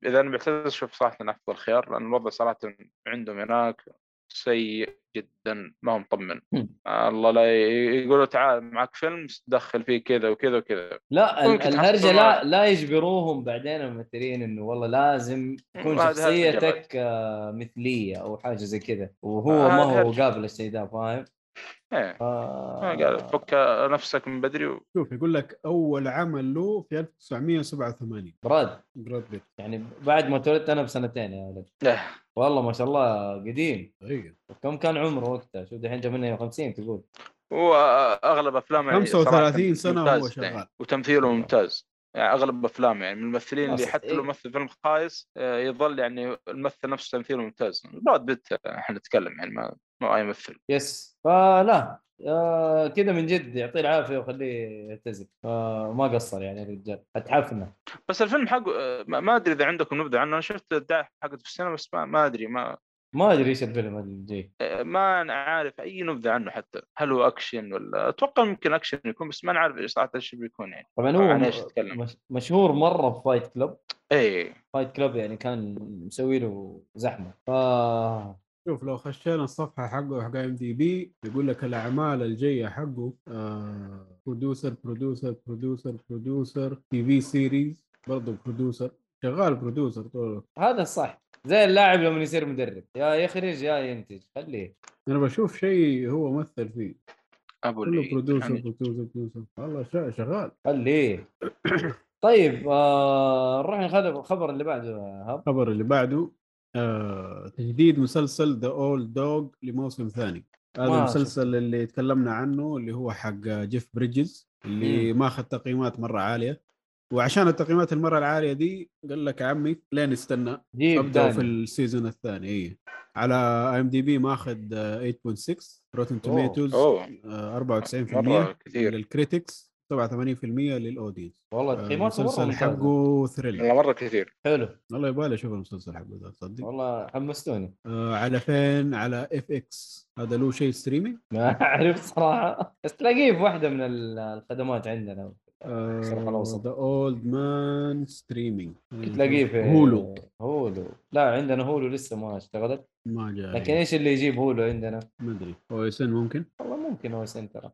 إذا أنا بعتذر شوف صراحة أفضل خيار لأن الوضع صراحة عندهم هناك سيء جدا ما هو مطمن. الله لا يقولوا تعال معك فيلم دخل فيه كذا وكذا وكذا لا الهرجة لا. لا يجبروهم بعدين الممثلين إنه والله لازم تكون شخصيتك آه، مثلية أو حاجة زي كذا وهو هذا ما هو. قابل الشيء ده فاهم؟ إيه. آه، ما قال فك نفسك من بدري و... شوف يقول لك أول عمل له في 1987 براد. براد بيت. يعني بعد ما اتولدت أنا بسنتين يا ولد. إيه. والله ما شاء الله قديم. أيوه كم كان عمره وقتها؟ شو دحين جاب 58 تقول. هو أغلب أفلامه يعني 35 صراحة سنة ممتاز وهو شغال. يعني. وتمثيله ممتاز. يعني أغلب أفلامه يعني من الممثلين اللي حتى إيه. لو مثل فيلم خايس آه، يظل يعني الممثل نفسه تمثيله ممتاز. براد بيت آه، إحنا نتكلم يعني ما ما اي ممثل yes. فلا آه كذا من جد يعطيه العافية وخليه يعتزل. آه ما قصر يعني الرجال اتحفنا بس الفيلم حقه آه، ما أدري إذا عندكم نبذة عنه. أنا شفت الدعايه حقته في السينما بس ما, ما أدري ما ما أدري إيش الفيلم الجاي ما أنا عارف أي نبذة عنه حتى. هل هو أكشن ولا؟ أتوقع ممكن أكشن يكون بس ما نعرف إيش صراحة إيش بيكون يعني. طبعا هو عن إيش مشهور مرة في Fight Club اي Fight Club يعني كان مسوي له زحمة. ف شوف لو خشينا الصفحة حقه حق IMDb يقول لك الأعمال الجاية حقه producer producer producer producer TV series برضه producer شغال producer طول الوقت. هذا الصح زي اللاعب لما يصير مدرب. يا يخرج يا ينتج. خليه. أنا بشوف شيء هو مثل فيه. أبو كله producer يعني. producer producer والله شغال. خليه. طيب آه نروح نخلي الخبر اللي بعده يا هب الخبر اللي بعده. آه تجديد مسلسل The Old Man لموسم ثاني. هذا المسلسل اللي تكلمنا عنه اللي هو حق جيف بريدجز اللي ماخذ تقييمات مرة عالية. وعشان التقييمات المرة العالية دي قال لك عمي لين استنى ابدا في. ال season الثاني. اي على IMDb ماخذ آه، 8.6 Rotten Tomatoes أوه 94% مرة كثير. لل critics 87% لل audience. والله آه، تقييماته مره المسلسل. حقه thrill والله مرة كثير. حلو. والله يبالي أشوف المسلسل حقه ده تصدق؟ والله حمستوني. آه على فين؟ على FX. هذا له شيء streaming ما أعرف صراحة. بس تلاقيه في واحدة من ال- الخدمات عندنا. The Old Man streaming تلاقيه في Hulu. Hulu. لا عندنا Hulu لسه ما اشتغلت. ما جاي. لكن إيش اللي يجيب Hulu عندنا؟ ما أدري. OSN ممكن؟ والله ممكن هو سنتر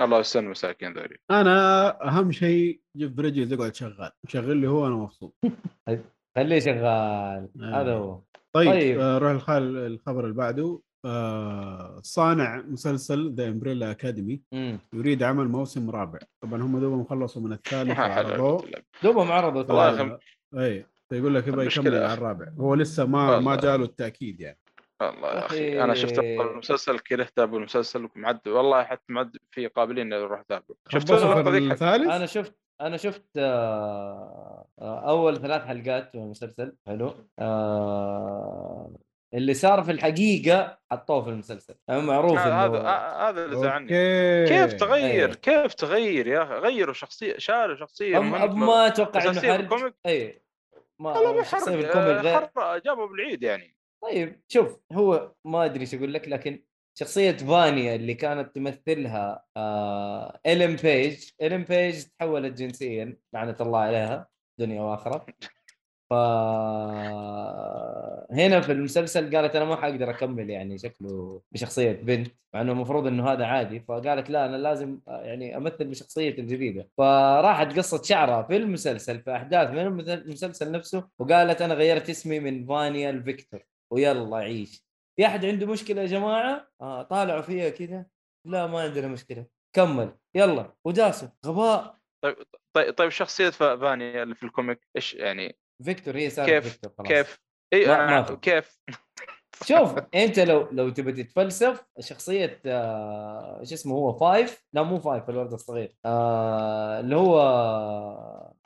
الله يستر مساكين ذولي أنا أهم شيء جيف بريدجز يقعد شغال شغل لي هو أنا مبسوط خليه شغال آه. هذا هو طيب, طيب. آه روح الخال الخبر اللي بعده آه صانع مسلسل The Umbrella Academy. يريد عمل موسم رابع طبعا هم دوبهم خلصوا من الثالث وعرضوه دوبهم عرضوا والله. اي فيقول لك يبغى يكمل يا على. الرابع هو لسه ما ما. جاله التأكيد يعني والله يا أخي أخي. أنا شفت المسلسل كرهت ابو المسلسل معد والله حتى معد في قابلية أروح اتابعه شفت الثالث؟ أنا شفت أنا شفت آه، آه، أول ثلاث حلقات من المسلسل. حلو. آه، اللي صار في الحقيقة حطوه في المسلسل. معروف هذا هذا هذا اللي زعلني. كيف تغير؟ أيه. كيف تغير يا أخي؟ غيروا شخصية شالوا شخصية أم-. ما أتوقع إنه حرق؟ اي ما حرق آه، جابوا بالعيد يعني. طيب شوف هو ما أدري إيش أقول لك لكن شخصية فانيا اللي كانت تمثلها آه بيج إلين بيج تحولت جنسيا لعنة الله عليها دنيا وآخرة. ف هنا في المسلسل قالت أنا ما حقدر أكمل يعني شكله بشخصية بنت مع إنه المفروض إنه هذا عادي. فقالت لا أنا لازم آه، يعني أمثل بشخصية الجديدة. فراحت قصت شعرها في المسلسل في أحداث من المسلسل نفسه وقالت أنا غيرت اسمي من فانيا لفيكتور. ويلا عيش. في أحد عنده مشكلة يا جماعة؟ آه طالعوا فيها كذا. لا ما عندنا مشكلة. كمل. يلا. وداسوا غباء. طيب طيب شخصية ف- فانيا اللي في ال comic إيش يعني؟ فيكتور هي صارت كيف فيكتور خلاص. كيف؟ اي ما- ما. كيف؟ شوف أنت لو لو تبي تتفلسف شخصية آه، إيش اسمه هو؟ Five؟ لا مو Five الولد الصغير. آه اللي هو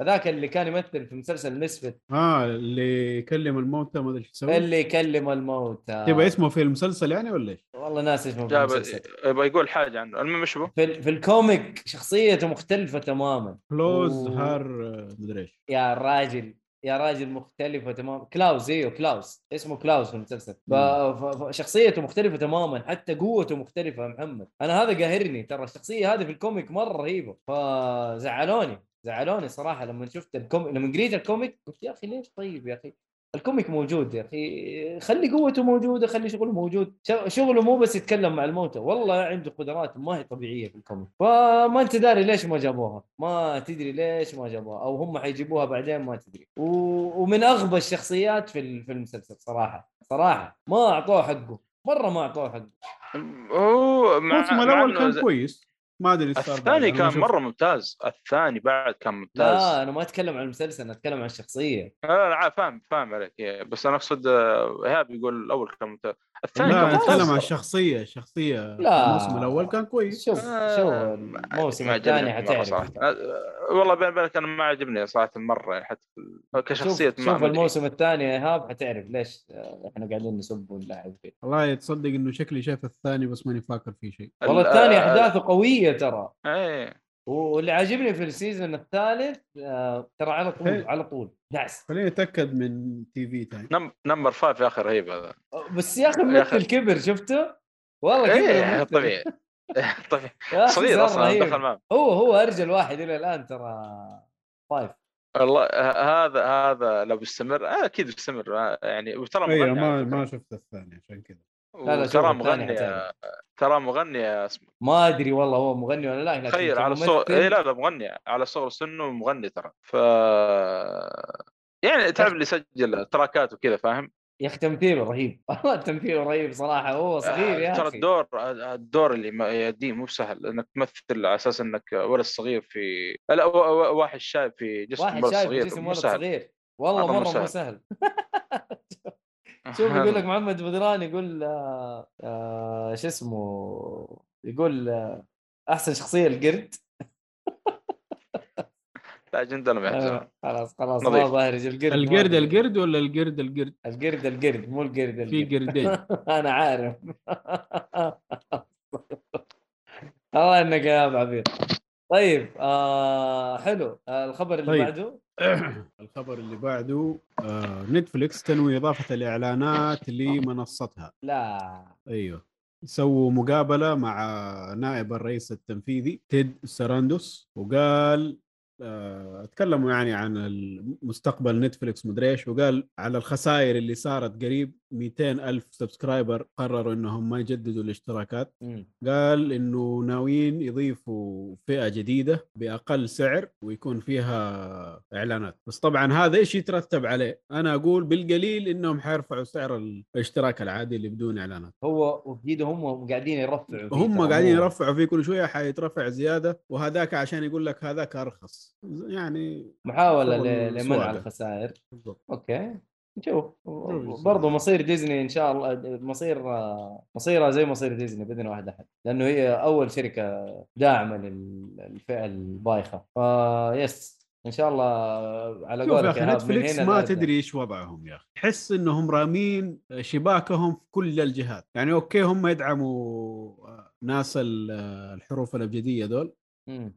هذاك اللي كان يمثل في مسلسل Misfits آه اللي يكلم الموتى ما أدري إيش يسوي. اللي يكلم الموت آه تبغى اسمه في المسلسل يعني ولا إيش؟ والله ناس اسمه في المسلسل. يبغى يقول حاجة عنه. المهم إيش هو؟ في, ال- في ال comic شخصيته مختلفة تماما. كلوز و- هار مدري إيش. يا راجل يا راجل مختلفة تماما. كلاوز إيوه كلاوز اسمه كلاوز في المسلسل. فشخصيته مختلفة تماما. حتى قوته مختلفة يا محمد. أنا هذا قاهرني. ترى الشخصية هذه في ال comic مرة رهيبة. فزعلوني. زعلوني صراحة لما شفت ال comic لما قريت ال comic قلت يا أخي ليش طيب يا أخي؟ ال comic موجود يا أخي خلي قوته موجودة خلي شغله موجود. شغ- شغله مو بس يتكلم مع الموتى. والله عنده قدرات ما هي طبيعية في ال comic. فما أنت داري ليش ما جابوها؟ ما تدري ليش ما جابوها؟ أو هم حيجيبوها بعدين ما تدري. و... ومن أغبى الشخصيات في في المسلسل صراحة صراحة. ما أعطوه حقه. مرة ما أعطوه حقه. هو مع الموسم الأول كان كويس. ما أدري. الثاني كان شفت. مرة ممتاز الثاني بعد كان ممتاز لا أنا ما أتكلم عن المسلسل أنا أتكلم عن الشخصية لا لا لا، فاهم فاهم عليك إيه، بس أنا أقصد آه، إيهاب يقول الأول كان ممتاز الثاني لا ممتاز. عن الشخصيه الشخصيه لا. الموسم الأول كان كويس. شوف آه، شوف الموسم الثاني حتعرف. آه، والله بين بالك أنا ما عجبني صراحة مرة حتى كشخصية شوف, ما شوف. الموسم الثاني يا إيهاب حتعرف ليش آه، إحنا قاعدين نسب ونلعب فيه والله تصدق إنه شكلي شايف الثاني بس ماني فاكر فيه شيء. والله ال- الثاني أحداثه قوية ترى. إيه. واللي عاجبني في السيزون الثالث آه، ترى على طول إيه. على طول دعس خليني أتأكد من تي في ثاني نم- نمبر فايف يا أخي رهيب هذا بس يا أخي. الممثل كبر شفته والله كبر إيه الممثل. طبيعي طبيعي يا أخي صغير أصلا رهيب. دخل معه هو هو أرجل واحد إلى الآن ترى فايف والله هذا هذا لو بيستمر آه، أكيد بيستمر آه، يعني وترى أيوه مغني ما. ما شفت الثاني عشان كذا لا لا، ترى مغني. ترى مغني يا اسمه. ما أدري والله هو مغني ولا لا؟ تخيل على كممثل- صغر اي لا لا مغني على صغر سنه مغني ترى. ف يعني تعرف اللي يسجل تراكات وكذا فاهم؟ يا أخي تمثيله رهيب. والله تمثيله رهيب صراحة. هو صغير يا ترى الدور الدور اللي يأديه مو سهل إنك تمثل على أساس إنك ولد صغير في لا واحد شايب في جسم واحد شايف صغير جسم ولد صغير. والله مو مرة مو سهل. شوف يقول لك محمد بدران يقول آه آه شو اسمه؟ يقول آه أحسن شخصية القرد. لا جندنا ما يحترم آه خلاص خلاص. ما بهرج القرد القرد القرد ولا القرد القرد؟ القرد القرد مو القرد في القرد. قردين. أنا عارف. الله إنك يا أبو عبيد. طيب آه حلو. آه الخبر اللي طيب. بعده؟ الخبر اللي بعده آه نتفليكس تنوي إضافة الإعلانات لمنصتها. لا. أيوه. سووا مقابلة مع نائب الرئيس التنفيذي تيد ساراندوس وقال آه، تكلموا يعني عن مستقبل نتفليكس مدري إيش وقال على الخسائر اللي صارت قريب. 200 ألف subscriber قرروا إنهم ما يجددوا الاشتراكات. قال إنه ناويين يضيفوا فئة جديدة بأقل سعر ويكون فيها إعلانات. بس طبعا هذا إيش يترتب عليه؟ أنا أقول بالقليل إنهم حيرفعوا سعر الاشتراك العادي اللي بدون إعلانات. هو وبجد هم قاعدين يرفعوا فيه هم قاعدين يرفعوا فيه كل شوية حيترفع زيادة وهذاك عشان يقول لك هذاك أرخص. يعني ل- لمنع. الخسائر. بالضبط. أوكي. نشوف. برضو مصير ديزني إن شاء الله مصير مصيرها زي مصير ديزني باذن واحد أحد لأنه هي أول شركة داعمة للفئة البايخة فيس إن شاء الله على يا قولك أخي يا نتفليكس هنا ما. تدري إيش وضعهم يا أخي تحس إنهم رامين شباكهم في كل الجهات يعني أوكي هم يدعموا ناس ال- الحروف الأبجدية دول.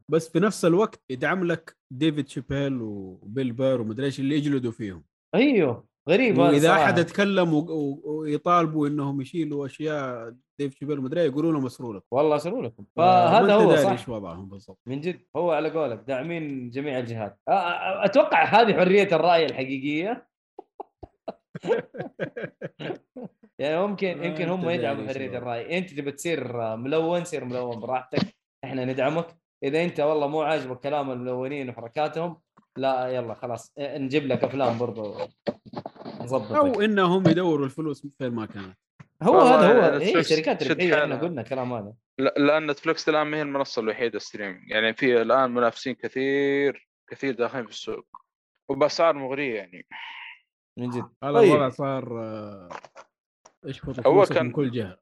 بس في نفس الوقت يدعم لك ديفيد شابيل وبيل بير ومدري إيش اللي يجلدوا فيهم أيوه غريب وإذا. أحد اتكلم ويطالبوا إنهم يشيلوا أشياء ديف شيبيل ومدري إيه، يقولوا له مسرور والله اسرع لكم. ما فهذا هو صح. إيش وضعهم بالضبط. من جد هو على قولك داعمين جميع الجهات. أتوقع هذه حرية الرأي الحقيقية. يعني ممكن ما يمكن هم يدعموا حرية. الرأي. أنت تبي تصير ملون سير ملون براحتك. إحنا ندعمك. إذا أنت والله مو عاجبك كلام الملونين وحركاتهم لا يلا خلاص نجيب لك أفلام برضو. نظبطك أو إنهم يدوروا الفلوس فين ما كانت. هو هذا هو. هي نتفلكس شركات ربحية إحنا. قلنا الكلام هذا. لا- لأن نتفلكس الآن ما هي المنصة الوحيدة streaming. يعني في الآن منافسين كثير كثير داخلين في السوق. وبأسعار مغرية يعني. من جد. هذا طيب. الوضع صار آه، اشفطوا هو كان- من كل جهة؟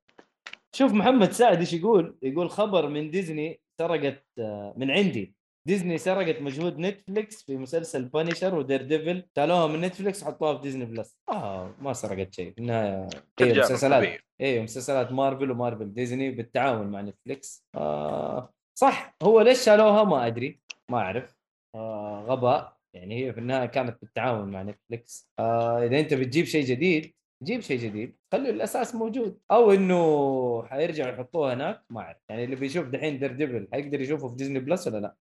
شوف محمد سعد إيش يقول؟ يقول خبر من ديزني سرقت آه، من عندي. ديزني سرقت مجهود نتفليكس في مسلسل Punisher و Daredevil شالوها من نتفليكس وحطوها في Disney Plus. آه ما سرقت شيء. في النهاية تجارة مسلسلات. أيوه مسلسلات مارفل ومارفل. ديزني بالتعاون مع نتفليكس. آه صح. هو ليش شالوها؟ ما أدري. ما أعرف. آه غباء. يعني هي في النهاية كانت بالتعاون مع نتفليكس. آه إذا أنت بتجيب شيء جديد جيب شيء جديد خلي الأساس موجود. أو إنه حيرجعوا يحطوه هناك ما أعرف. يعني اللي بيشوف دحين Daredevil حيقدر يشوفه في Disney Plus ولا لا؟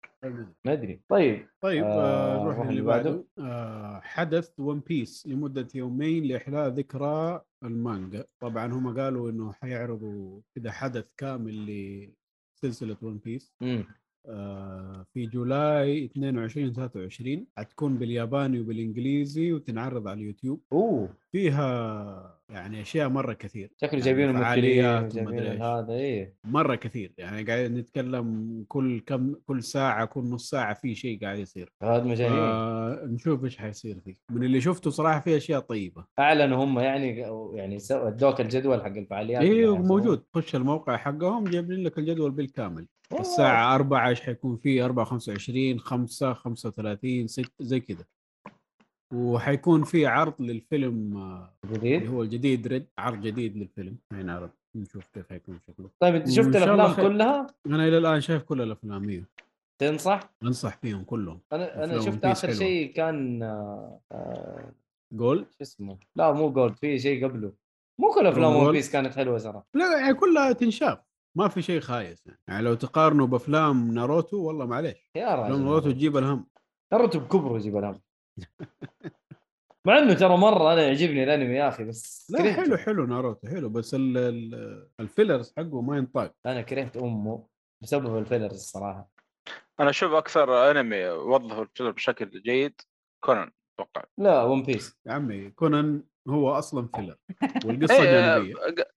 ما أدري. طيب طيب آه، آه نروح للي اللي بعده. آه حدث One Piece لمدة يومين لاحياء ذكرى المانجا. طبعا هم قالوا إنه حيعرضوا كذا حدث كامل لسلسلة One Piece آه في July 22 23 حتكون بالياباني وبالإنجليزي وتنعرض على اليوتيوب. أوه. فيها يعني أشياء مرة كثير شكله يعني جايبين الممثلين فعاليات جايبين. هذا إيه. مرة كثير يعني قاعد نتكلم كل كم كل ساعة كل نص ساعة في شيء قاعد يصير. هذا مجانين. آه نشوف إيش حيصير فيه. من اللي شفته صراحة في أشياء طيبة. أعلنوا هم يعني يعني أدوك الجدول حق الفعاليات أيوه. موجود. خش الموقع حقهم جايبين لك الجدول بالكامل. أوه. الساعة 4 إيش حيكون فيه؟ 4 25 5 35 6 زي كذا. وحيكون في عرض للفيلم آه، اللي هو الجديد ريد عرض جديد للفيلم. حينعرض نشوف كيف حيكون شكله. طيب أنت شفت الأفلام. كلها؟ أنا إلى الآن شايف كل الأفلام إيه. تنصح؟ أنصح فيهم كلهم. أنا أنا شفت آخر. شيء كان آه، آه، شو اسمه؟ لا مو Gold في شيء قبله. مو كل أفلام One Gold؟ Piece كانت حلوة صراحة لا يعني كلها تنشاف. ما في شيء خايس يعني. يعني لو تقارنوا بأفلام ناروتو والله معليش. يا راجل ناروتو تجيب الهم. ناروتو بكبره يجيب الهم. مع إنه ترى مرة أنا يعجبني الأنمي يا أخي بس لا كرهته. حلو حلو ناروتو حلو بس ال- ال- ال fillers حقه ما ينطاق. أنا كرهت أمه بسبب ال fillers الصراحة. أنا أشوف أكثر أنمي وظفوا الفيلم بشكل جيد كونان أتوقع. لا ون بيس يا عمي كونان هو أصلا filler والقصة جانبيه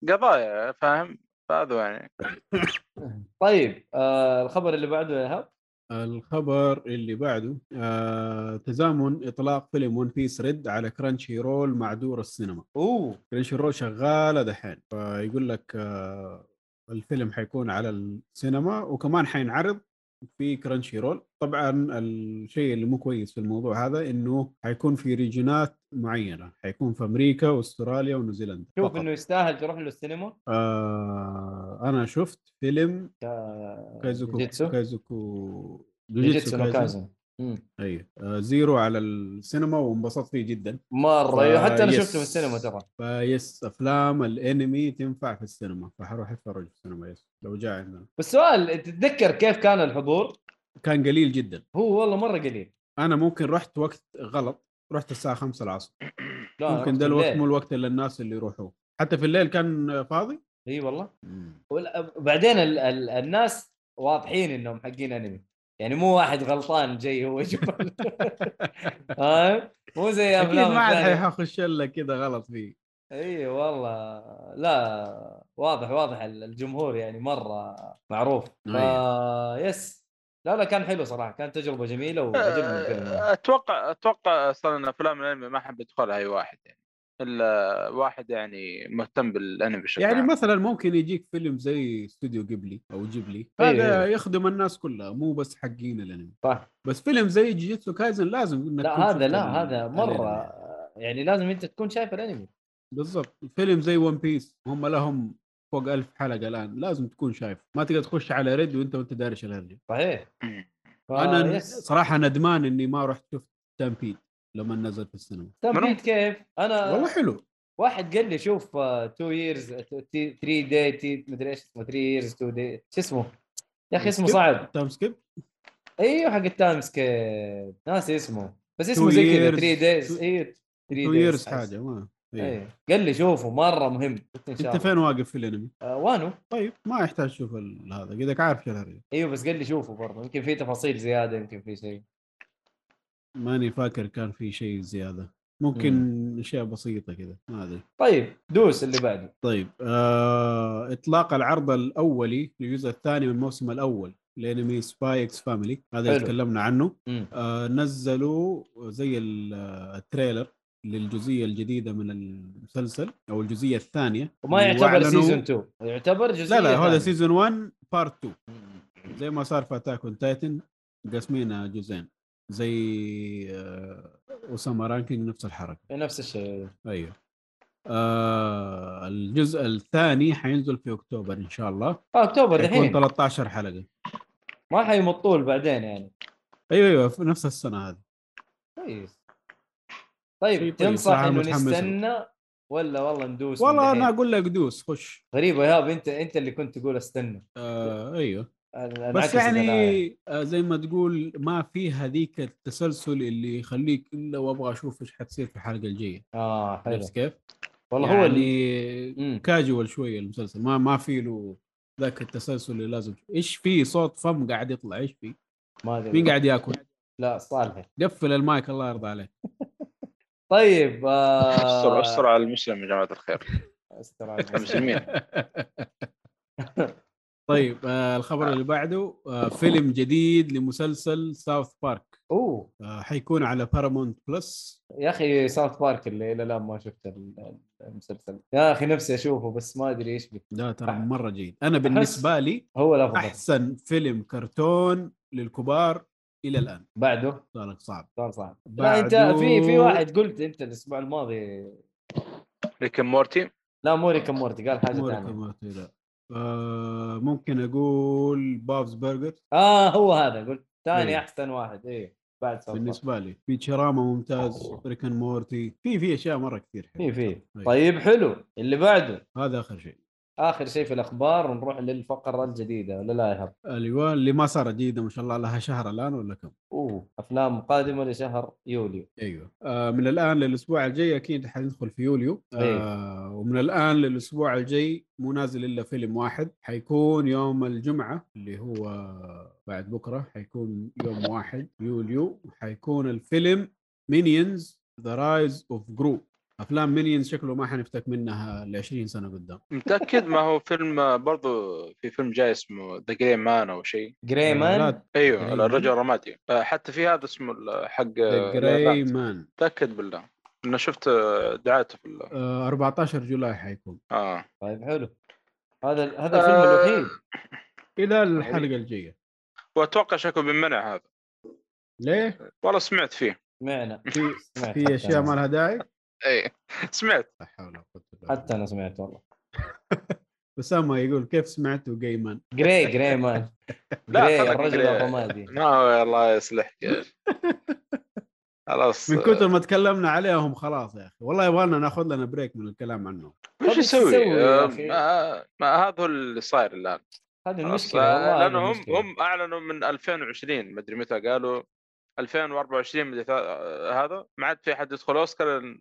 قضايا فاهم؟ فهذا يعني. طيب آه الخبر اللي بعده يا هاب؟ الخبر اللي بعده آه تزامن إطلاق فيلم ون بيس ريد على كرانشي رول مع دور السينما. أوه. كرانشي رول شغالة دحين فيقول لك آه الفيلم حيكون على السينما وكمان حينعرض في كرانشي رول طبعا الشيء اللي مو كويس في الموضوع هذا إنه حيكون في region ات معينة. حيكون في أمريكا وأستراليا ونيوزيلندا شوف فقط. إنه يستاهل تروح له السينما؟ آه أنا شفت فيلم آه، كايزوكو جوجيتسو كايزوكو جوجيتسو كايسن إي آه زيرو على السينما وانبسطت فيه جدا. مرة ف- أيوة، حتى أنا. شفته في السينما ترى. فيس أفلام الأنمي تنفع في السينما فحروح أتفرج في السينما yes لو جاء عندنا. بس سؤال تتذكر كيف كان الحضور؟ كان قليل جدا. هو والله مرة قليل. أنا ممكن رحت وقت غلط رحت الساعة 5 العصر. لا ممكن ده الوقت. مو الوقت اللي الناس اللي يروحوا. حتى في الليل كان فاضي؟ إي والله. وال- بعدين ال ال الناس واضحين إنهم حقين أنمي. يعني مو واحد غلطان جاي هو يشوف ال- فاهم؟ مو زي أكيد أفلام ما حد الثانية. حيخش الا كذا غلط فيه. إي والله. لا واضح واضح ال- الجمهور يعني مرة معروف. ف yes. لا لا كان حلو صراحة. كانت تجربة جميلة وعجبني الفيلم. يعني. أتوقع أتوقع أصلا أفلام الأنمي ما حب يدخلها أي واحد يعني. إلا واحد يعني مهتم بالأنمي بشكل يعني عام. مثلا ممكن يجيك فيلم زي استوديو جيبلي أو جيبلي إيه هذا إيه. يخدم الناس كلها مو بس حقين الأنمي. صح. بس فيلم زي جوجيتسو كايسن لازم إنك لا هذا لا ال- هذا مرة الأنمي. يعني لازم أنت تكون شايف الأنمي. بالضبط. فيلم زي ون بيس هم لهم فوق ألف حلقة الآن لازم تكون شايف. ما تقدر تخش على ريد وأنت وأنت دارش الهرجه صحيح. مم. أنا أنا yes. صراحة ندمان إني ما رحت شفت ستامبيد لما نزل في السينما. ستامبيد كيف؟ أنا والله حلو. واحد قال لي شوف 2 years 3 day مدري إيش اسمه 3 years 2 day شو اسمه؟ يا أخي اسمه؟ صعب. time skip أيوه حق ال time skip ناسي اسمه. بس اسمه Two زي كذا years. 3 دايز أيوه 3 تو ييرز حاجة ما إيه. إيه قال لي شوفه مرة مهم. إن شاء أنت الله. فين واقف في الانمي؟ آه وانو؟ طيب ما يحتاج تشوف ال- هذا إذا عارف شو أيوه بس قال لي شوفه برضه. يمكن في تفاصيل زيادة يمكن في شيء. ماني فاكر كان في شيء زيادة. ممكن أشياء بسيطة كذا ما أدري. طيب دوس اللي بعده. طيب آه إطلاق العرض الأولي للجزء الثاني من الموسم الأول لأنمي سباي إكس فاميلي هذا اللي. تكلمنا عنه. مم. آه نزلوا زي ال- آه، ال trailer للجزئية الجديدة من المسلسل أو الجزئية الثانية. وما يعتبر season 2 يعتبر جزئية لا لا هذا. season 1 part 2 مم. زي ما صار في اتاك اون تايتن قاسمينها جزئين. زي آه أوساما رانكينج نفس الحركة. نفس الشيء أيوه. آه الجزء الثاني حينزل في أكتوبر إن شاء الله. آه أكتوبر دحين. 13 حلقة. ما حيمطول بعدين يعني. أيوه أيوه في نفس السنة هذه. كويس. طيب تنصح إنه. نستنى ولا والله ندوس والله أنا؟ أقول لك دوس خش. غريبة ايهاب أنت أنت اللي كنت تقول استنى. آه أيوه. بس. يعني آه زي ما تقول ما في هذيك التسلسل اللي يخليك الا وأبغى أشوف إيش حتصير في الحلقة الجاية آه حلو عرفت كيف؟ والله يعني هو اللي. كاجوال شوية المسلسل ما ما في له ذاك التسلسل اللي لازم إيش في صوت فم قاعد يطلع إيش في؟ ما أدري مين قاعد ياكل؟ لا صالح قفل المايك الله يرضى عليك طيب استر آه... استر على المسلم يا جماعة الخير استر على المسلم. المسلمين طيب آه الخبر اللي بعده آه فيلم جديد لمسلسل ساوث بارك أوه. آه حيكون على بارامونت بلس يا أخي ساوث بارك اللي إلى الآن ما شفت ال- المسلسل. يا أخي نفسي أشوفه بس ما أدري إيش بك ده ترى مرة جيد. أنا بالنسبة لي هو الافضل أحسن فيلم كرتون للكبار إلى الآن. بعده؟ صار صعب. صار صعب. لا انت في في واحد قلت أنت الأسبوع الماضي. ريك مورتي لا مو ريك مورتي قال حاجة ثانية. ريكومنت لا. آه ممكن أقول بابز برجر. آه هو هذا. قلت ثاني إيه. أحسن واحد. إيه بعد بارك. بالنسبة لي. في تشيراما ممتاز ريكن مورتي. في في أشياء مرة كثير في في. طيب. طيب حلو. اللي بعده. هذا آخر شيء. آخر شيء في الأخبار ونروح للفقرة الجديدة ولا لا يا هب أيوه اللي ما صارت جديده ما شاء الله لها شهر الآن ولا كم؟ أوه أفلام قادمة لشهر يوليو. أيوه. آه من الآن للأسبوع الجاي أكيد حندخل في يوليو. آه ومن الآن للأسبوع الجاي مو نازل إلا فيلم واحد حيكون يوم الجمعة اللي هو بعد بكرة حيكون يوم واحد يوليو حيكون الفيلم مينيونز ذا رايز اوف جرو أفلام مينيونز شكله ما حنفتك منها ل 20 سنة قدام. متأكد؟ ما هو فيلم برضو في فيلم جاي اسمه ذا جري مان أو شيء. جراي آه، مان أيوه الرجل الرمادي آه، حتى في هذا اسمه حق ذا جراي مان متأكد بالله؟ أنا شفت آه، دعايته في ال- آه 14 July حيكون. آه. طيب حلو. هذا هذا الفيلم آه، الوحيد. إلى الحلقة الجاية. وأتوقع شكله بيمنع هذا. ليه؟ والله سمعت فيه. سمعنا. في في أشياء. ما لها داعي؟ اي سمعت. لا حول ولا قوة إلا بالله. حتى أنا سمعت والله. أسامة يقول كيف سمعتوا جي مان جراي جراي مان. لا جراي الرجل جراي. الرمادي. ما هو الله يصلحك يا أخي. خلاص. من كثر ما تكلمنا عليهم خلاص يا أخي. والله يبغالنا ناخذ لنا break من الكلام عنهم. وش إيش تسوي؟ يسوي؟ يا أخي؟ ما, ما هذا هو اللي صاير الآن. هذه المشكلة هذه لأنه هم المشكلة. هم أعلنوا من 2020 ما أدري متى قالوا. 2024 مدري ثا- آه، هذا؟ ما عاد في أحد يدخل أوسكار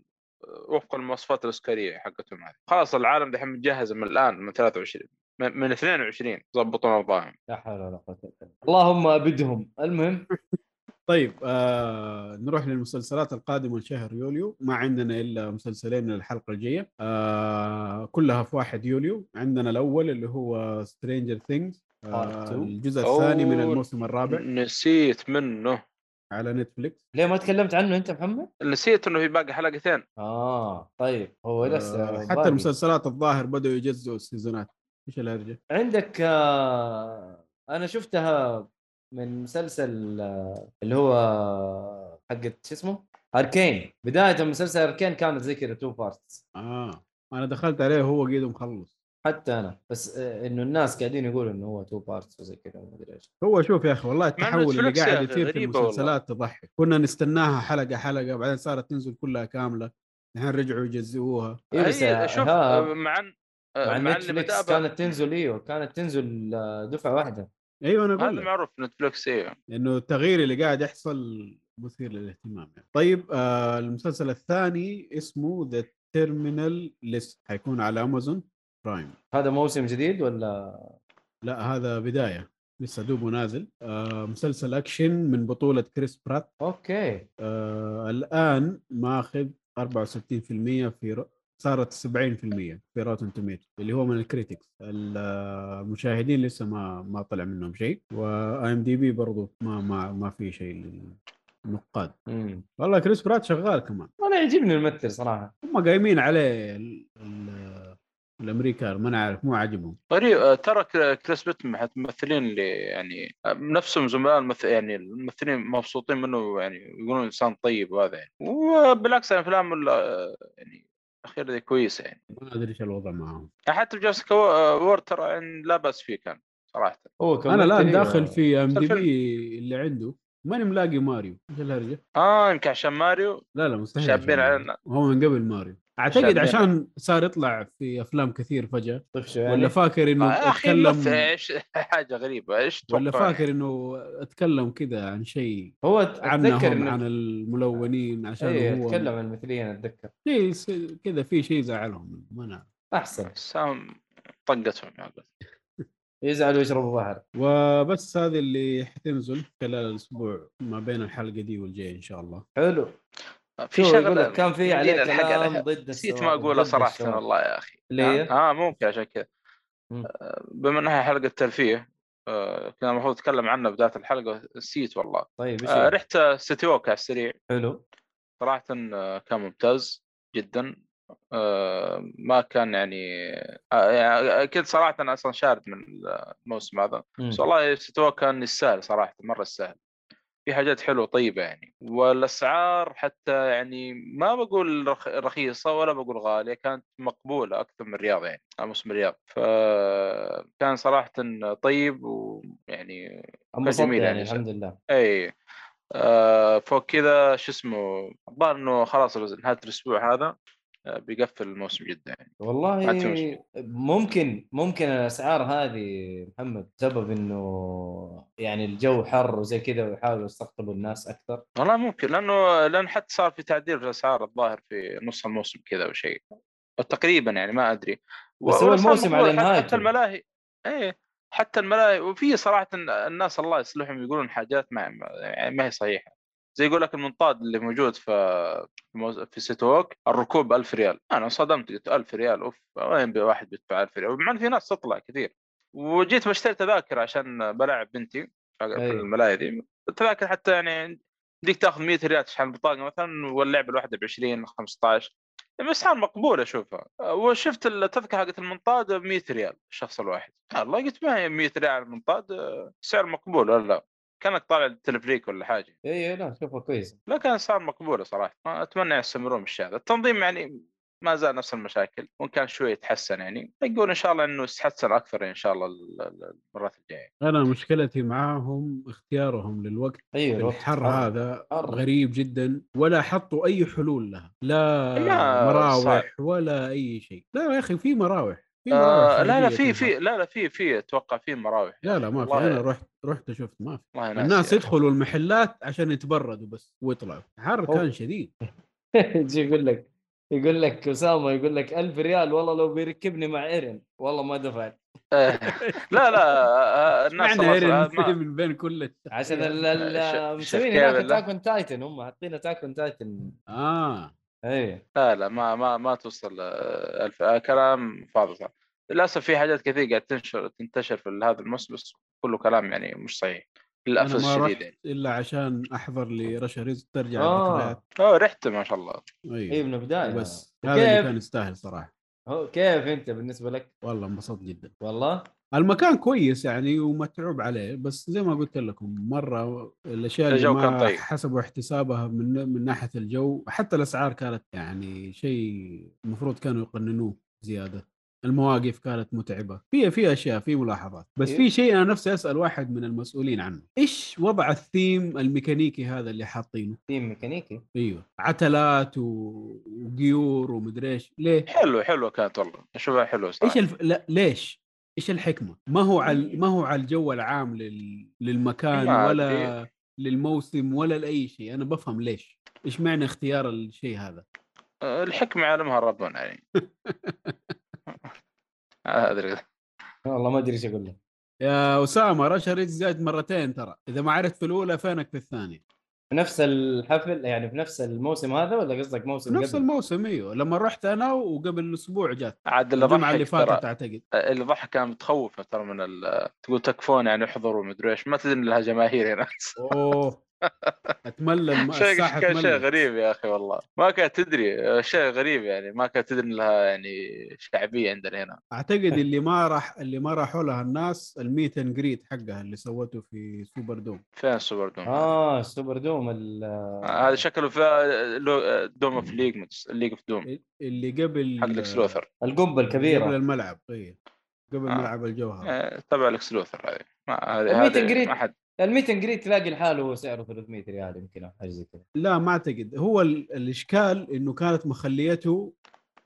وفق المواصفات الاوسكاريه حقتهم هذه. خلاص العالم دحين متجهز من الآن من 23 من من 22 ضبطوا اوضاعهم لا حول ولا قوة إلا بالله. اللهم أبدهم. المهم طيب آه نروح للمسلسلات القادمة لشهر يوليو. ما عندنا إلا مسلسلين من الحلقة الجاية. آه كلها في 1 يوليو. عندنا الأول اللي هو Stranger Things آه. الجزء الثاني من. الموسم الرابع. نسيت منه. على نتفليكس ليه ما تكلمت عنه أنت محمد؟ نسيت إنه في باقي حلقتين آه طيب هو لسه آه حتى. المسلسلات الظاهر بدأوا يجزئوا السيزونات إيش الهرجه؟ عندك آه أنا شفتها من مسلسل آه اللي هو حقت شو اسمه؟ Arcane بداية مسلسل Arcane كانت زي كذا two parts آه أنا دخلت عليه وهو قيد مخلص حتى أنا. بس آه إنه الناس قاعدين يقولوا إنه هو two parts وزي كذا وما أدري إيش. هو شوف يا أخي والله التحول اللي قاعد يصير في. المسلسلات تضحك. كنا نستناها حلقة حلقة بعدين صارت تنزل كلها كاملة. الحين رجعوا يجزئوها. إيه بس هي شوف إيهاب، مع مع نتفلكس كانت تنزل إيوه كانت تنزل آه، دفعة واحدة. أيوه أنا هذا أقول لك. معروف نتفلكس إيه إنه التغيير اللي قاعد يحصل مثير للاهتمام يعني. طيب آه المسلسل الثاني اسمه The Terminal List حيكون على أمازون برايم هذا موسم جديد ولا؟ لا هذا بداية. لسه دوبه نازل. آه مسلسل أكشن من بطولة كريس برات. أوكي. آه الآن ماخذ 64% في ر... صارت 70% في Rotten Tomatoes اللي هو من ال critics. المشاهدين لسه ما ما طلع منهم شيء. و IMDb برضه ما ما ما في شيء للنقاد. والله كريس برات شغال كمان. أنا يعجبني الممثل صراحة. هم قايمين عليه ال... ال... الأمريكان ما نعرف مو عاجبهم. غريب آه، ترى ك- كريس برات من الممثلين اللي يعني آه، نفسهم زملاء الممثل يعني الممثلين مبسوطين منه يعني يقولون إنسان طيب وهذا يعني. وبالعكس افلام ال- آه، يعني الأخيرة دي كويسة يعني. ما أدري إيش الوضع معاهم حتى في Jurassic World ترى لا بأس فيه كان صراحة. هو أنا الآن. داخل في IMDb اللي عنده. ماني ملاقي ماريو. إيش الهرجة؟ آه يمكن عشان ماريو. لا لا مستحيل شابين علينا. ماريو. هو من قبل ماريو. أعتقد عشان صار يطلع في أفلام كثير فجأة. طيب يعني ولا فاكر إنه آه، اتكلم إيش حاجة غريبة. إيش ولا فاكر إنه أتكلم كذا عن شيء هو أتذكر انه عن الملونين عشان إيه هو أتكلم عن المثليين أتذكر. س- كذا في شيء زعلهم. ما نعرف أحسن. سام طقتهم يزعلوا يشربوا بحر وبس هذه اللي حتنزل خلال الأسبوع ما بين الحلقة دي والجاي إن شاء الله حلو في شغله كان في عليه كلام. ضد نسيت ما اقولها ضد صراحة. والله يا أخي اللي هي؟ آه ممكن عشان كذا. آه، بما إنها حلقة ترفيه آه، كنا المفروض نتكلم عنها بداية الحلقة نسيت والله طيب إيش آه،؟ رحت سيتي ووك على السريع حلو صراحة آه، كان ممتاز جدا آه، ما كان يعني آه، يعني كنت صراحة أنا أصلا شارد من الموسم هذا. بس والله ووك كان يستاهل صراحة مرة يستاهل في حاجات حلوة طيبة يعني والأسعار حتى يعني ما بقول رخ- رخيصة ولا بقول غالية كانت مقبولة أكثر من الرياض يعني على موسم الرياض فكان صراحة طيب ويعني جميل يعني يعني. الحمد لله إي آه فوق كذا شو اسمه الظاهر إنه خلاص نهايه الأسبوع هذا آه بيقفل الموسم جدا يعني. والله. ممكن ممكن الأسعار هذه محمد سبب إنه يعني الجو حر وزي كذا ويحاولوا يستقطبوا الناس أكثر. والله ممكن لأنه لأن حتى صار في تعديل في الأسعار الظاهر في نص الموسم كذا أو شيء. تقريبا يعني ما أدري. بس هو الموسم على نهايته. حتى الملاهي إيه حتى الملاهي. وفي صراحة الناس الله يصلحهم يقولون حاجات ما يعني ما هي صحيحة. زي يقول لك المنطاد اللي موجود في في سيتوك الركوب 1000 ريال. أنا انصدمت قلت 1000 ريال أوف وين واحد بيدفع 1000 ريال؟ مع في ناس تطلع كثير. وجيت بشتري تذاكر عشان بلاعب بنتي في أيوة. الملاهي دي. التذاكر حتى يعني ديك تاخذ 100 ريال تشحن البطاقة مثلا واللعبة الواحدة ب 20 15 بأسعار مقبولة أشوفها. وشفت التذكرة حقت المنطاد ب 100 ريال الشخص الواحد. الله قلت ما هي 100 ريال المنطاد سعر مقبول ولا لا؟ كانك طالع التلفريك ولا حاجة. إي لا شوفها كويس. لا كان اسعار مقبولة صراحة. ما أتمنى يستمرون بالشيء هذا التنظيم يعني ما زال نفس المشاكل وان كان شوي يتحسن يعني. نقول إن شاء الله إنه يتحسن أكثر إن شاء الله ال- ال- المرات الجاية. أنا مشكلتي معاهم اختيارهم للوقت. الوقت الحر حر. هذا حر. غريب جدا ولا حطوا أي حلول لها. لا لا، مراوح صعب. ولا أي شيء. لا يا أخي في مراوح. آه لا لا في. في لا لا في في أتوقع في مراوح. لا لا ما في. أنا رحت رحت شفت ما في. الناس أخي. يدخلوا المحلات عشان يتبردوا بس ويطلعوا. حر كان شديد. يجي يقول لك يقول لك أسامة يقول لك 1000 ريال والله لو بيركبني مع ايرن والله ما دفعت. آه، لا لا آه، الناس آه، ايرن ما- من بين كل عشان مسوين الشركة هناك اون تايتن هم حاطين اتاك اون تايتن آه. اي لا لا ما ما ما توصل آه، ألف آه، كلام فاضي صح. للأسف في حاجات كثير قاعد تنشر تنتشر في هذا الموسم بس كله كلام يعني مش صحيح للأسف الشديد رحت يعني. إلا عشان أحضر لرشا رزق ترجع آه. الذكريات اوه ريحته ما شاء الله. اي أيوه من البداية. بس هذا اللي كان يستاهل صراحة. هو كيف أنت بالنسبة لك؟ والله انبسطت جدا. والله؟ المكان كويس يعني ومتعوب عليه بس زي ما قلت لكم مرة الأشياء اللي الجو كان ما طيب. حسبوا احتسابها من من ناحية الجو حتى الأسعار كانت يعني شيء المفروض كانوا يقننوه زيادة. المواقف كانت متعبة. في في أشياء في ملاحظات. بس إيه. في شيء أنا نفسي أسأل واحد من المسؤولين عنه. إيش وضع الثيم الميكانيكي هذا اللي حاطينه؟ تيم ميكانيكي؟ أيوه. عتلات و- وقيور ومدري إيش. ليه؟ حلو حلو كانت والله. اشوفها حلوة صراحة. إيش الف... لا ليش؟ إيش الحكمة؟ ما هو على ما هو على الجو العام لل... للمكان ما ولا للموسم ولا لأي شيء، أنا بفهم ليش؟ إيش معنى اختيار الشيء هذا؟ آه، الحكمة يعلمها ربنا يعني والله ما أدري إيش أقول لك يا أسامة رشا ريد زاد مرتين ترى، إذا ما عرفت في الأولى فينك في الثانية؟ في نفس الحفل يعني في نفس الموسم هذا ولا قصدك موسم نفس قبل؟ الموسم إيوه. لما رحت أنا وقبل أسبوع جات. عاد اللي الجمعة اللي فاتت أعتقد. اللي ضحك كان متخوف ترى من ال- تقول تكفون يعني احضروا مدري إيش. ما تدري لها جماهير هنا. أوه. اتملل شيء كان شيء غريب يا أخي والله. ما كانت تدري شيء غريب يعني ما كانت تدري لها يعني شعبية عندنا هنا. أعتقد اللي ما راح اللي ما راحوا لها الناس ال meet and greet حقها اللي سوته في Super Dome فين السوبر دوم آه سوبر دوم ال- آه، هذا شكله في لو- دوم اوف ليج ليج اوف دوم اللي قبل حق الاكس لوثر القبة قبل الكبيره الملعب اي قبل آه. ملعب الجوهر. آه، تبع الاكس لوثر هذه. ما- هذه. ما حد الميت اند جريت تلاقي لحاله سعره 300 ريال يمكن أو حاجة زي كذا. لا ما أعتقد. هو ال- الإشكال إنه كانت مخليته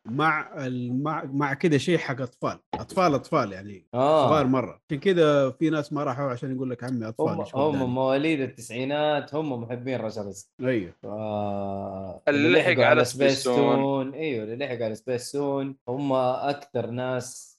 مع ال- مع, مع كده شيء حق أطفال. أطفال أطفال يعني. صغار آه مرة. عشان كذا في ناس ما راحوا عشان يقول لك عمي أطفال هم هم وداني؟ مواليد التسعينات هم محبين رشا رزق أيوه. آه، اللي لحق على سبيس. تون أيوه اللي لحقوا على سبيس تون هم أكثر ناس آه،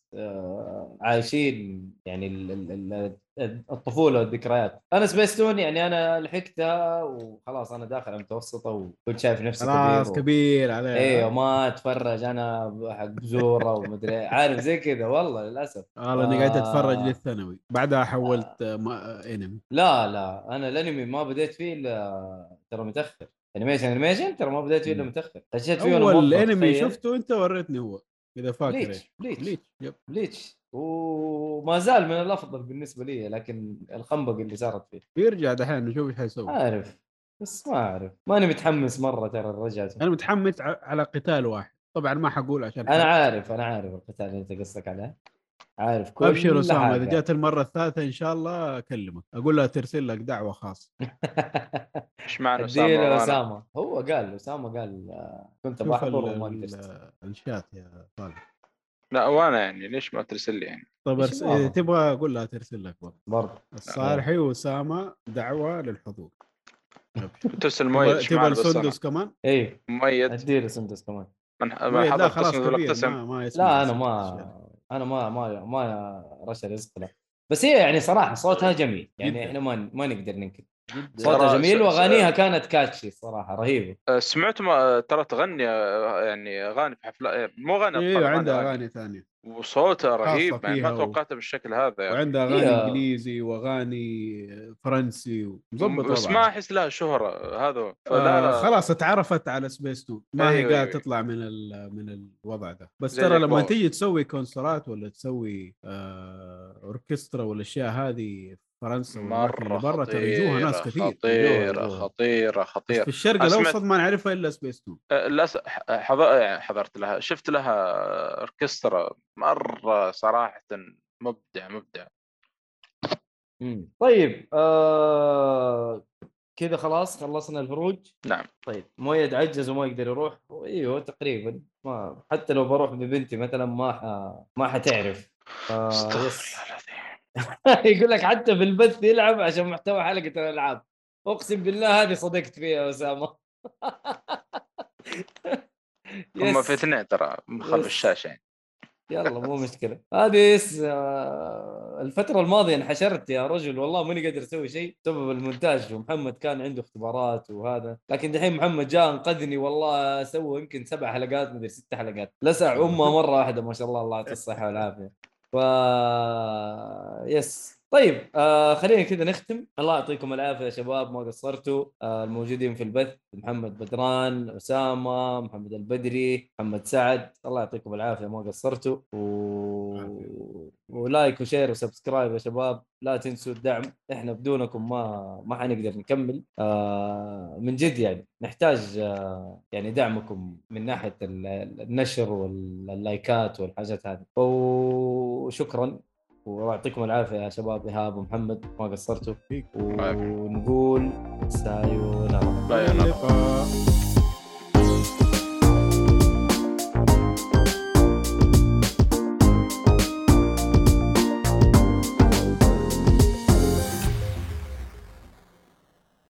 عايشين يعني ال- ال- ال- الطفولة والذكريات. أنا سبيس تون يعني أنا لحقتها وخلاص أنا داخل المتوسطة وكنت شايف نفسي خلاص كبير و... كبير عليه أيوه ما أتفرج أنا حق زوره ومدري إيه. عارف زي كذا والله للأسف. والله إني قاعد أتفرج آه. للثانوي. بعدها حولت آه، ما- أنمي. لا لا. أنا الأنمي ما بديت فيه إلا ترى متأخر. animation animation ترى ما بديت فيه إلا. متأخر. خشيت فيه أول أنمي. شفته أنت وريتني هو. إذا فاكر Bleach. Bleach Bleach yep. Bleach وما زال من الأفضل بالنسبة لي لكن الخنبق اللي صارت فيه. بيرجع دحين نشوف إيش حيسوي عارف بس ما أعرف. ماني متحمس مرة ترى رجعت أنا متحمس على قتال واحد. طبعا ما حقول عشان أنا. عارف أنا عارف القتال اللي أنت قصدك عليه. عارف كل أبشر أسامة إذا. جات المرة الثالثة إن شاء الله أكلمك أقول لها ترسل لك دعوة خاصة. إيش معنى أسامة؟ أسامة. هو قال أسامة قال آه، كنت بحضر وما الشات يا صالح لا وأنا يعني ليش ما ترسل لي يعني؟ طيب أرس... اذا تبغى أقول لها ترسل لك برضه برضه. الصالحي وأسامة دعوة للحضور. ترسل مؤيد تبغى؟ السندس كمان؟ اي مؤيد أديله سندس كمان. من من لا خلاص كبير ما, ما لا أنا السندس. ما أنا ما ما ما رشا رزق له بس هي يعني صراحة صوتها جميل يعني. إحنا ما ما نقدر ننكر. صوتها جميل وأغانيها كانت كاتشي صراحة رهيبة آه، سمعت ما ترى تغني آه، يعني أغاني في حفلات مو اغاني أيوه عندها أغاني. أغاني ثانية وصوتها رهيب يعني ما توقعتها بالشكل هذا يعني. وعندها أغاني هي- إنجليزي وأغاني فرنسي ومظبط بس ما. احس لها شهرة هذا هو. فلا آه لا خلاص اتعرفت على سبيس تون ما هي أيوة، قاعدة أيوة. تطلع من ال- من الوضع ده بس ترى لما. تيجي تسوي كونسرتات ولا تسوي آه اوركسترا والأشياء هذه فرنسا مرة برا ترى يجوها ناس كثير خطيرة. خطيرة خطيره في الشرق الأوسط ما نعرفها إلا سبيس تون للاسف حضر... يعني حضرت لها شفت لها أوركسترا مرة صراحة مبدع مبدع. مم. طيب آه كذا خلاص خلصنا الفروج نعم. طيب مؤيد عجز وما يقدر يروح. أيوه تقريبا. ما حتى لو بروح ببنتي مثلا ما ح... ما حتعرف. آه يقول لك حتى في البث يلعب عشان محتوى حلقة أقسم بالله هذه صدقت فيها يا أسامة. هم. في اثنين ترى من خلف. الشاشة يعني. يلا مو مشكلة. هذه آه، الفترة الماضية انحشرت يا رجل. والله ماني قادر أسوي شيء بسبب المونتاج. ومحمد كان عنده اختبارات وهذا. لكن دحين محمد جاء انقذني. والله سوى يمكن سبع حلقات مدري ست حلقات. لسع أمه مرة واحدة ما شاء الله الله يعطيه الصحة والعافية. ف يس طيب آه خلينا كذا نختم. الله يعطيكم العافية يا شباب ما قصرتوا. آه الموجودين في البث محمد بدران أسامة محمد البدري محمد سعد. الله يعطيكم العافية ما قصرتوا. و... و like و share و subscribe يا شباب. لا تنسوا الدعم. إحنا بدونكم ما ما حنقدر نكمل. آه من جد يعني نحتاج آه يعني دعمكم من ناحية ال- النشر واللايكات والحاجات هذه. وشكرا. ويعطيكم العافية يا شباب إيهاب ومحمد ما قصرتوا. ونقول طيب. さようなら bye